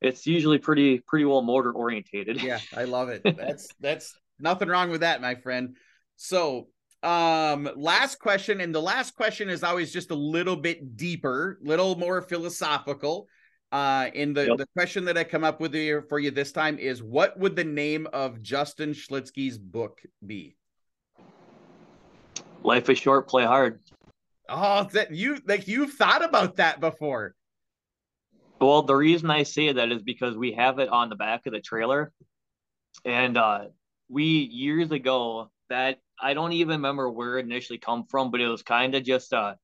it's usually pretty pretty well motor orientated. Yeah, I love it. (laughs) That's that's nothing wrong with that, my friend. So um last question and the last question is always just a little bit deeper a little more philosophical. Uh in the yep. the question that i come up with here for you this time is what would the name of justin Schelitzche's book be? Life is short play hard. Oh that you like you've thought about that before. Well the reason i say that is because we have it on the back of the trailer. And uh we years ago that I don't even remember where it initially come from, but it was kind of just a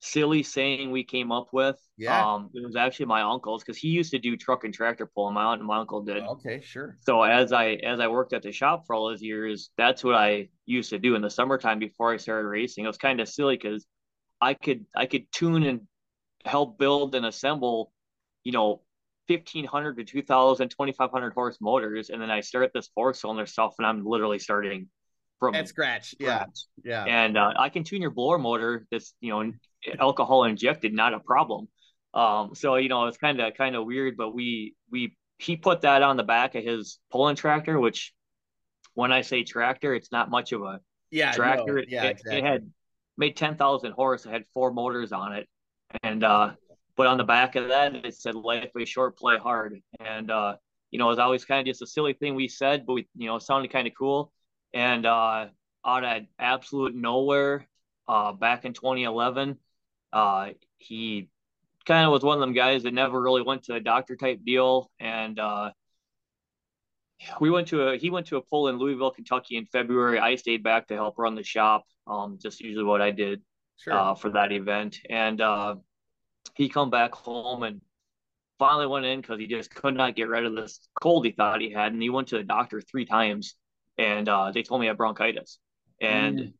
silly saying we came up with. Yeah. Um, it was actually my uncle's because he used to do truck and tractor pulling. My aunt and my uncle did. Okay, sure. So as I as I worked at the shop for all those years, that's what I used to do in the summertime before I started racing. It was kind of silly because I could I could tune and help build and assemble, you know, 1500 to 2000 2500 horse motors and then i start this four cylinder stuff and i'm literally starting from at scratch. Yeah, yeah. And uh, I can tune your blower motor that's you know alcohol injected, not a problem. Um, so you know it's kind of kind of weird, but we we he put that on the back of his pulling tractor, which when I say tractor, it's not much of a yeah tractor. No, yeah, it, exactly. it had made ten thousand horse. It had four motors on it, and uh, but on the back of that it said "Life is short, play hard." And uh, you know, it was always kind of just a silly thing we said, but we you know it sounded kind of cool and uh, out of absolute nowhere, uh, back in 2011, uh, he kind of was one of them guys that never really went to a doctor type deal, and uh, we went to a he went to a pull in Louisville, Kentucky in February. I stayed back to help run the shop, um, just usually what I did sure. uh, for that event, and uh, he come back home and finally went in because he just could not get rid of this cold he thought he had, and he went to the doctor three times and uh, they told me I had bronchitis. And mm.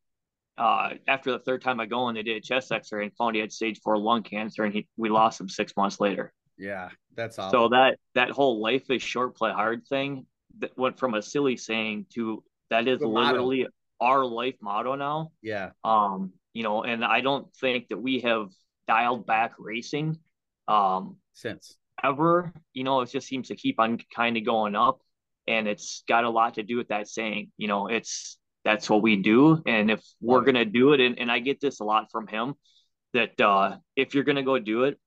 uh, after the third time I go in, they did a chest X-ray and found he had stage four lung cancer, and he we lost him six months later. Yeah, that's awesome. So that that whole life is short, play hard thing that went from a silly saying to That is literally our life motto now. Yeah. Um, you know, and I don't think that we have dialed back racing um since ever. You know, it just seems to keep on kind of going up. And it's got a lot to do with that saying, you know, it's that's what we do. And if we're gonna do it, and, and I get this a lot from him, that uh if you're gonna go do it,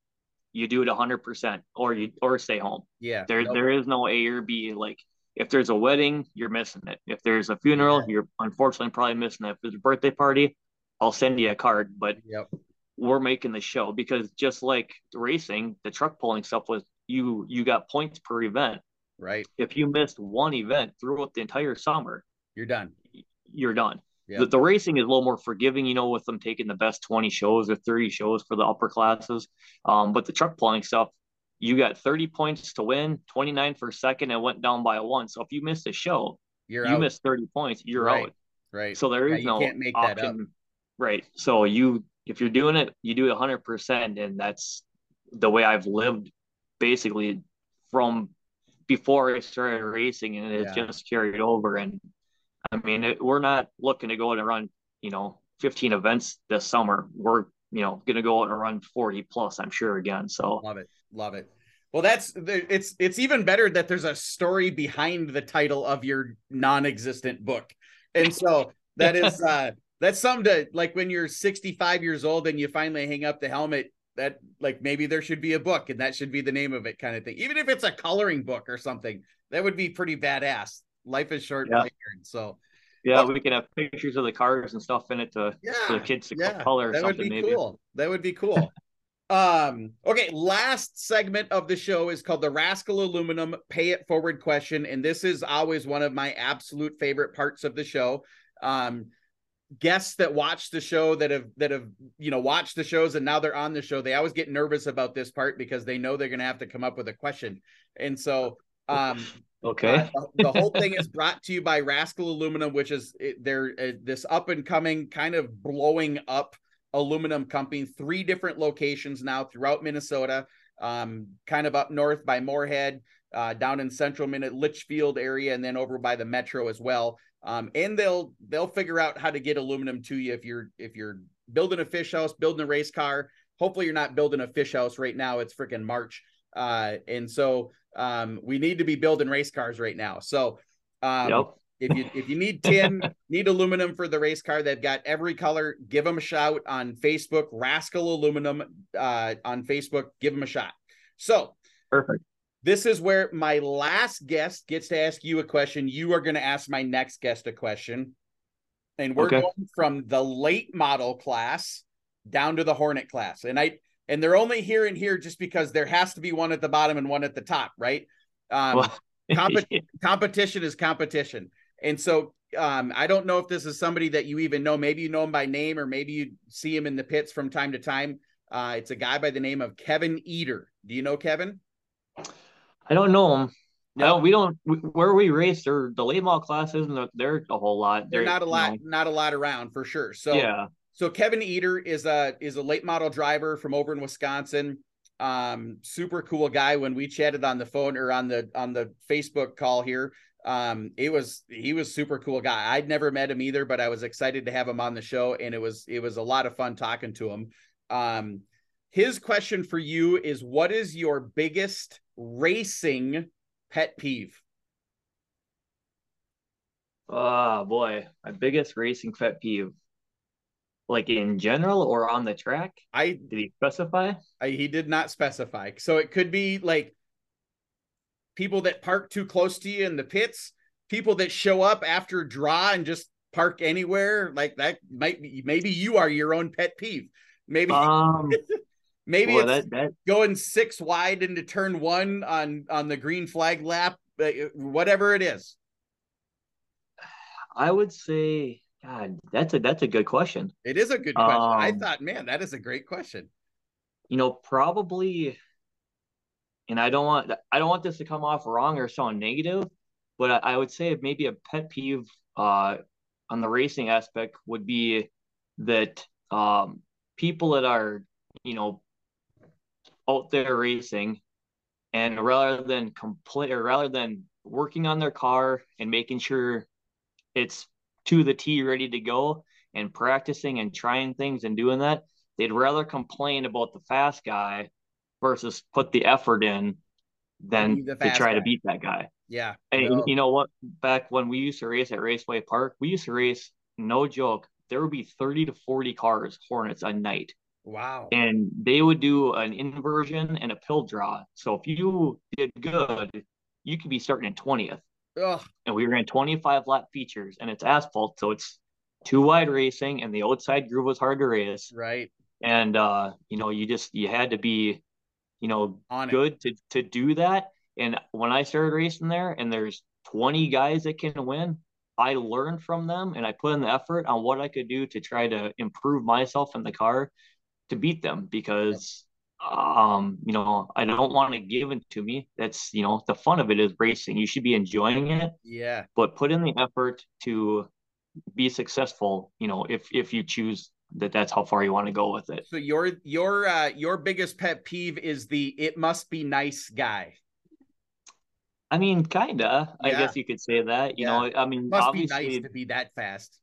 you do it hundred percent or you or stay home. Yeah. There there is no A or B. Like if there's a wedding, you're missing it. If there's a funeral, yeah. you're unfortunately probably missing it. If there's a birthday party, I'll send you a card. But yep. we're making the show because just like racing, the truck pulling stuff was you you got points per event. Right. If you missed one event throughout the entire summer, you're done. You're done. The, the racing is a little more forgiving, you know, with them taking the best 20 shows or 30 shows for the upper classes. Um, but the truck pulling stuff, you got 30 points to win, 29 for second, and went down by a one. So if you missed a show, you're you out. missed 30 points, you're right. out. Right. So there is yeah, no can't make option. That up. Right. So you if you're doing it, you do it 100%, and that's the way I've lived basically from before I started racing, and it's yeah. just carried over. And I mean, it, we're not looking to go and run, you know, 15 events this summer. We're you know going to go out and run 40 plus i'm sure again so love it love it well that's it's it's even better that there's a story behind the title of your non-existent book and so that is (laughs) uh that's something to like when you're 65 years old and you finally hang up the helmet that like maybe there should be a book and that should be the name of it kind of thing even if it's a coloring book or something that would be pretty badass life is short yeah. so yeah, we can have pictures of the cars and stuff in it to yeah, for the kids to yeah, color or that something. would be maybe. cool. That would be cool. um. Okay. Last segment of the show is called the Rascal Aluminum Pay It Forward question, and this is always one of my absolute favorite parts of the show. Um, guests that watch the show that have that have you know watched the shows and now they're on the show they always get nervous about this part because they know they're going to have to come up with a question and so um (laughs) Okay. Uh, the, the, whole thing is brought to you by Rascal Aluminum, which is they're uh, this up and coming kind of blowing up aluminum company. Three different locations now throughout Minnesota, um, kind of up north by Moorhead, uh, down in central Minute Litchfield area, and then over by the metro as well. Um, and they'll they'll figure out how to get aluminum to you if you're if you're building a fish house, building a race car. Hopefully, you're not building a fish house right now. It's freaking March, uh, and so um, we need to be building race cars right now. So um, yep. if you if you need tin, (laughs) need aluminum for the race car, they've got every color. Give them a shout on Facebook, Rascal Aluminum uh, on Facebook. Give them a shot. So perfect. This is where my last guest gets to ask you a question. You are going to ask my next guest a question. And we're okay. going from the late model class down to the Hornet class. And I and they're only here and here just because there has to be one at the bottom and one at the top, right? Um, well, (laughs) comp- competition is competition, and so um, I don't know if this is somebody that you even know. Maybe you know him by name, or maybe you see him in the pits from time to time. Uh, it's a guy by the name of Kevin Eater. Do you know Kevin? I don't know him. No, we don't. We, where we race, or the late model class isn't there a whole lot. They're, they're not a lot, know. not a lot around for sure. So yeah, so Kevin Eater is a is a late model driver from over in Wisconsin. Um, super cool guy. When we chatted on the phone or on the on the Facebook call here, um, it was he was super cool guy. I'd never met him either, but I was excited to have him on the show, and it was it was a lot of fun talking to him. Um, his question for you is, what is your biggest racing pet peeve? Oh boy, my biggest racing pet peeve like in general or on the track? I did he specify? I, he did not specify. So it could be like people that park too close to you in the pits, people that show up after draw and just park anywhere. Like that might be maybe you are your own pet peeve. Maybe um maybe that, that... going six wide into turn one on on the green flag lap, whatever it is. I would say God, that's a that's a good question. It is a good question. Um, I thought, man, that is a great question. You know, probably, and I don't want I don't want this to come off wrong or sound negative, but I, I would say maybe a pet peeve uh, on the racing aspect would be that um, people that are you know out there racing, and rather than complete or rather than working on their car and making sure it's to the T ready to go and practicing and trying things and doing that, they'd rather complain about the fast guy versus put the effort in than to try guy. to beat that guy. Yeah. And no. you know what? Back when we used to race at Raceway Park, we used to race, no joke, there would be 30 to 40 cars, Hornets a night. Wow. And they would do an inversion and a pill draw. So if you did good, you could be starting in 20th. Ugh. And we ran 25 lap features and it's asphalt. So it's two wide racing and the outside groove was hard to race. Right. And uh, you know, you just you had to be, you know, On good it. to to do that. And when I started racing there and there's 20 guys that can win, I learned from them and I put in the effort on what I could do to try to improve myself in the car to beat them because um you know I don't want to give it to me that's you know the fun of it is racing you should be enjoying it yeah but put in the effort to be successful you know if if you choose that that's how far you want to go with it so your your uh your biggest pet peeve is the it must be nice guy I mean, kinda. Yeah. I guess you could say that. You yeah. know, I mean, it must obviously, be nice to be that fast,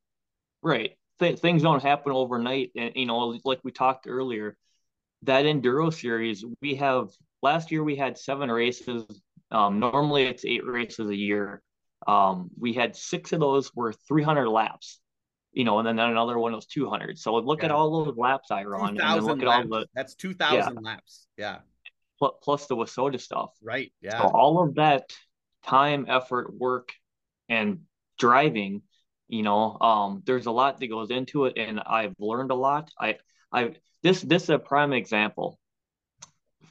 right? Th- things don't happen overnight, and you know, like we talked earlier, that enduro series we have last year we had seven races. Um, normally it's eight races a year. Um, we had six of those were 300 laps, you know, and then another one was 200. So look yeah. at all those laps I run, and look laps. at all the that's 2,000 yeah. laps. Yeah plus the WISSOTA stuff. Right. Yeah. So all of that time, effort, work, and driving, you know, um, there's a lot that goes into it, and I've learned a lot. I, I this this is a prime example.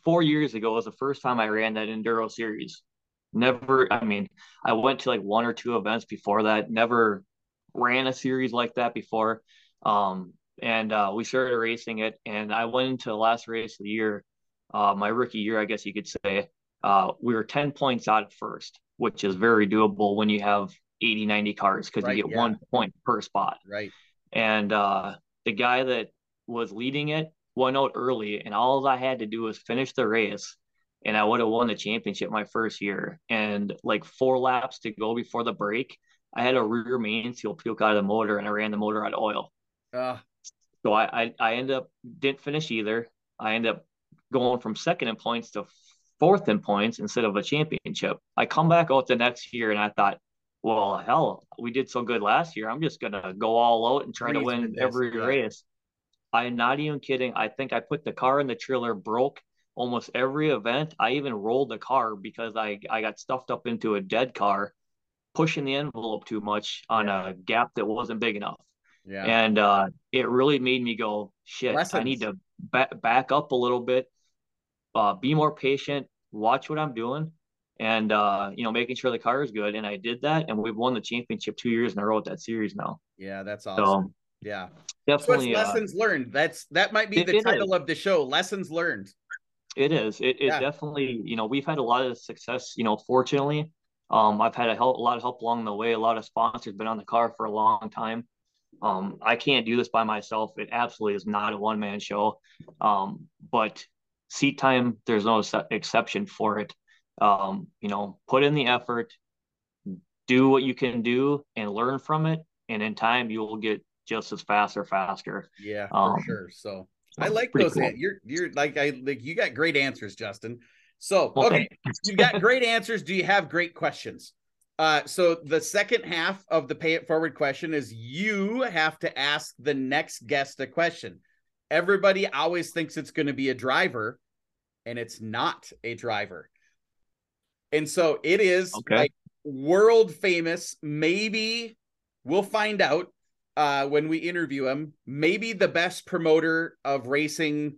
Four years ago was the first time I ran that enduro series. Never, I mean, I went to like one or two events before that. Never ran a series like that before. Um, and uh, we started racing it, and I went into the last race of the year uh, my rookie year, I guess you could say, uh, we were 10 points out at first, which is very doable when you have 80, 90 cars because right, you get yeah. one point per spot. Right. And uh, the guy that was leading it went out early, and all I had to do was finish the race, and I would have won the championship my first year. And like four laps to go before the break, I had a rear main seal puke out of the motor, and I ran the motor out of oil. Uh. So I, I I ended up didn't finish either. I ended up going from second in points to fourth in points instead of a championship. I come back out the next year and I thought, well, hell, we did so good last year. I'm just gonna go all out and try to win every yeah. race. I'm not even kidding. I think I put the car in the trailer, broke almost every event. I even rolled the car because I I got stuffed up into a dead car, pushing the envelope too much on yeah. a gap that wasn't big enough. Yeah. And uh, it really made me go, shit, Lessons. I need to back back up a little bit uh, be more patient, watch what I'm doing, and uh, you know, making sure the car is good. And I did that, and we've won the championship two years in a row at that series now. Yeah, that's awesome. So, yeah, definitely so uh, lessons uh, learned. That's that might be it, the title of the show. Lessons learned. It is. It, it yeah. definitely. You know, we've had a lot of success. You know, fortunately, um, I've had a, help, a lot of help along the way. A lot of sponsors been on the car for a long time. Um, I can't do this by myself. It absolutely is not a one man show. Um, but seat time, there's no exception for it. Um, you know, put in the effort, do what you can do, and learn from it. And in time, you will get just as fast or faster. Yeah, for um, sure. So I like those. Cool. You're you're like I like you got great answers, Justin. So okay, you got great answers. Do you have great questions? Uh, so the second half of the pay it forward question is you have to ask the next guest a question everybody always thinks it's going to be a driver and it's not a driver. And so it is okay. like world famous. Maybe we'll find out uh, when we interview him. Maybe the best promoter of racing,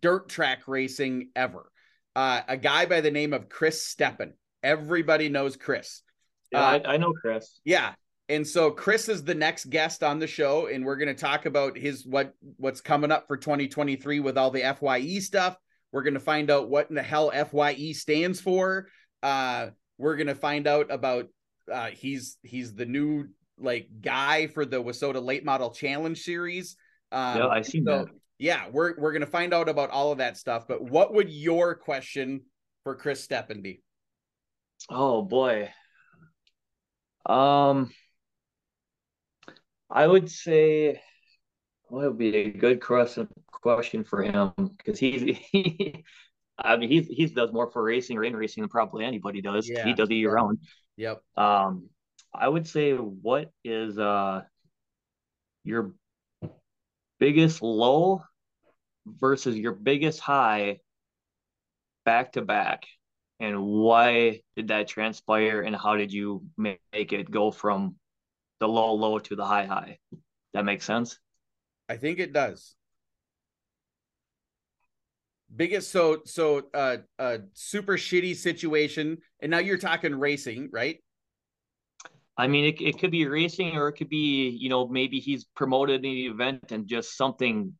dirt track racing ever. Uh, a guy by the name of Chris Steppen. Everybody knows Chris. Yeah, uh, I, I know Chris. Yeah, and so Chris is the next guest on the show, and we're going to talk about his what what's coming up for 2023 with all the FYE stuff. We're going to find out what in the hell FYE stands for. Uh, we're going to find out about uh, he's he's the new like guy for the WISSOTA Late Model Challenge series. Um, yeah, I see so, that. Yeah, we're we're going to find out about all of that stuff. But what would your question for Chris Steppen be? Oh boy. Um I would say well, it would be a good question question for him because he's (laughs) he, I mean he's he does more for racing or in racing than probably anybody does. Yeah, he does it year round. Yep. Um, I would say what is uh your biggest low versus your biggest high back to back and why did that transpire and how did you make it go from the low low to the high high that makes sense i think it does biggest so so uh a super shitty situation and now you're talking racing right I mean, it, it could be racing or it could be, you know, maybe he's promoted an event and just something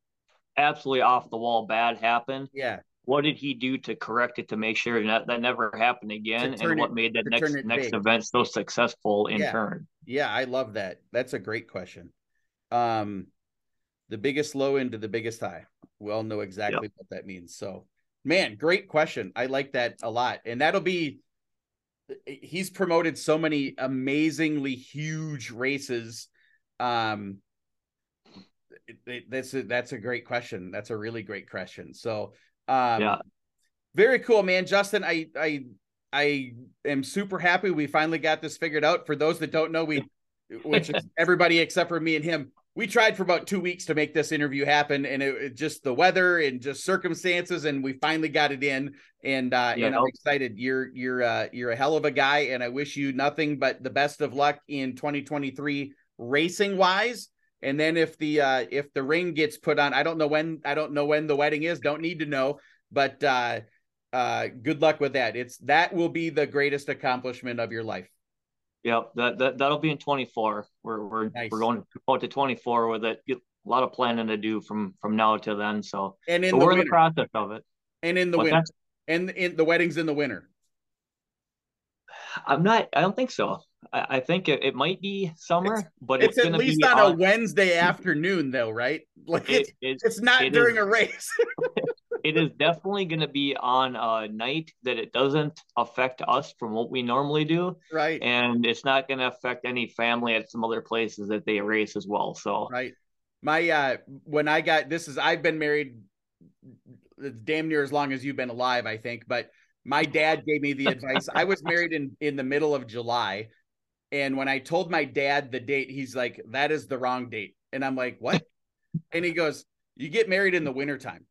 absolutely off the wall bad happened. Yeah. What did he do to correct it to make sure that that never happened again? And what it, made that next next big. event so successful in yeah. turn? Yeah, I love that. That's a great question. Um, the biggest low into the biggest high. We all know exactly yep. what that means. So, man, great question. I like that a lot, and that'll be he's promoted so many amazingly huge races. Um, that's a, that's a great question. That's a really great question. So, um, yeah, very cool, man. Justin, I I I am super happy we finally got this figured out. For those that don't know, we, which is (laughs) everybody except for me and him, we tried for about two weeks to make this interview happen and it, it, just the weather and just circumstances and we finally got it in. And uh yeah, and i'm excited. You're you're uh you're a hell of a guy and i wish you nothing but the best of luck in 2023 racing wise and then if the uh if the ring gets put on i don't know when i don't know when the wedding is don't need to know but uh uh good luck with that. It's that will be the greatest accomplishment of your life Yep, that, that that'll be in 24. We're we're nice. we're going out to 24 with it. A lot of planning to do from from now to then. So and in the we're winter. in the process of it. And in the winter. And in the weddings in the winter. I'm not. I don't think so. I, I think it, it, might be summer, it's, but it's, it's at least on, a Wednesday afternoon, though, right? (laughs) Like it, it's it's not during is, a race. (laughs) it is definitely going to be on a night that it doesn't affect us from what we normally do. Right. And it's not going to affect any family at some other places that they race as well. So, right. My, uh, when I got this is, I've been married damn near as long as you've been alive, I think, but my dad gave me the advice. I was married in, in the middle of July. And when I told my dad the date, he's like, that is the wrong date. And I'm like, what? and he goes, you get married in the wintertime.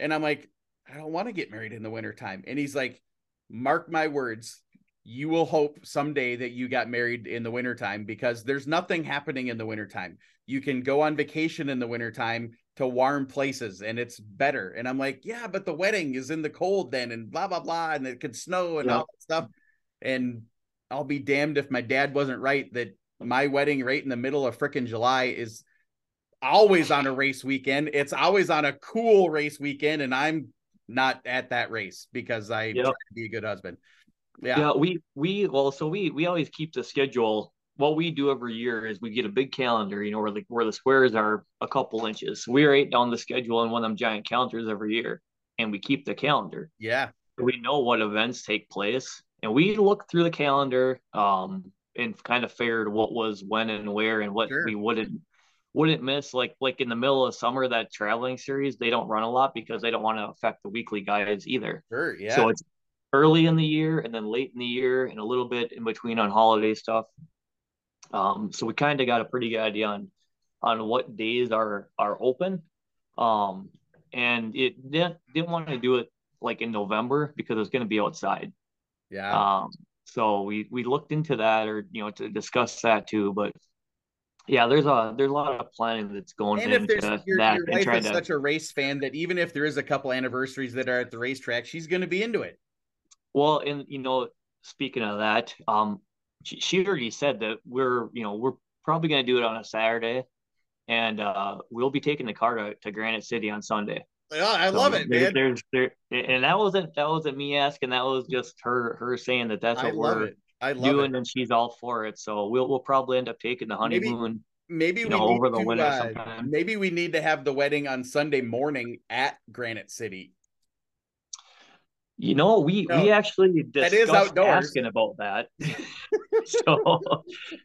And I'm like, I don't want to get married in the wintertime. And he's like, mark my words, you will hope someday that you got married in the wintertime because there's nothing happening in the wintertime. You can go on vacation in the wintertime to warm places and it's better. And I'm like, yeah, but the wedding is in the cold then and blah, blah, blah. And it could snow and yeah. all that stuff. And I'll be damned if my dad wasn't right that my wedding right in the middle of freaking July is always on a race weekend. It's always on a cool race weekend, and I'm not at that race because I yep. be a good husband. Yeah. Yeah, we we well, so we we always keep the schedule. What we do every year is we get a big calendar, you know, where the where the squares are a couple inches. We write down the schedule in one of them giant calendars every year, and we keep the calendar. Yeah. We know what events take place, and we look through the calendar, um, and kind of figured what was when and where, and what sure. we wouldn't wouldn't miss like like in the middle of summer that traveling series they don't run a lot because they don't want to affect the weekly guys either. Sure, yeah. So it's early in the year and then late in the year and a little bit in between on holiday stuff. Um, so we kind of got a pretty good idea on on what days are are open. Um, and it didn't didn't want to do it like in November because it was going to be outside. Yeah. Um, so we we looked into that or you know to discuss that too, but yeah, there's a there's a lot of planning that's going and into if there's, your, that. Your wife is to... such a race fan that even if there is a couple anniversaries that are at the racetrack, she's going to be into it. Well, and you know, speaking of that, um, she, she already said that we're you know we're probably going to do it on a Saturday, and uh, we'll be taking the car to, to Granite City on Sunday. Yeah, I so love it, there, man. There's there, and that wasn't that wasn't me asking. That was just her her saying that that's what we're it. I love doing, it. and she's all for it. So we'll we'll probably end up taking the honeymoon. Maybe, maybe we know, over the to, winter. Uh, maybe we need to have the wedding on Sunday morning at Granite City. You know, we no, we actually discussed that is outdoors. asking about that. (laughs) so,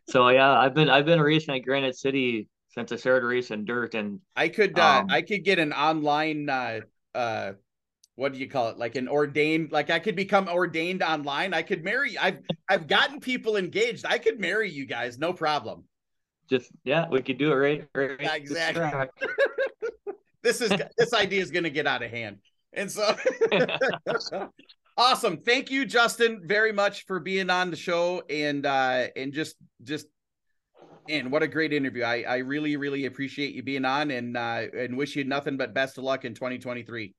so yeah, I've been I've been racing at Granite City since I started racing dirt, and I could uh, um, I could get an online uh, uh, what do you call it? Like an ordained, like I could become ordained online. I could marry. I've I've gotten people engaged. I could marry you guys, no problem. Just yeah, we could do it right. right exactly. (laughs) this is this idea is going to get out of hand. And so (laughs) awesome. Thank you, Justin, very much for being on the show and uh and just just and what a great interview. I I really, really appreciate you being on and uh and wish you nothing but best of luck in 2023.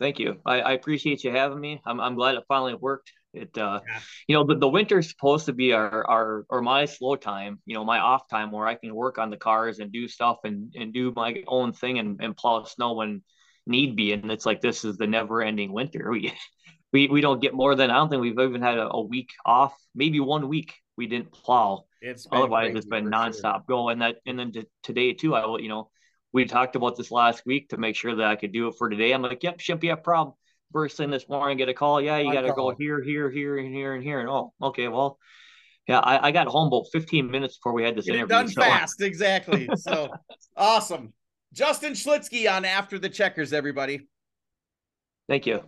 Thank you. I, I appreciate you having me. I'm I'm glad it finally worked. It uh yeah. you know the, the winter's supposed to be our our or my slow time, you know, my off time where I can work on the cars and do stuff and and do my own thing and, and plow snow when need be. And it's like this is the never ending winter. We (laughs) we we don't get more than I don't think we've even had a, a week off, maybe one week we didn't plow. It's otherwise it's been nonstop sure. go. And that and then to, today too, I will, you know, we talked about this last week to make sure that I could do it for today. I'm like, yep, shouldn't be a problem. First thing this morning, get a call. Yeah, you got to go here, here, here, and here, and here. And oh, okay, well, yeah, I, I got home about 15 minutes before we had this Get interview. Done so. fast, exactly. (laughs) So awesome. Justin Schelitzche on After the Checkers, everybody. Thank you.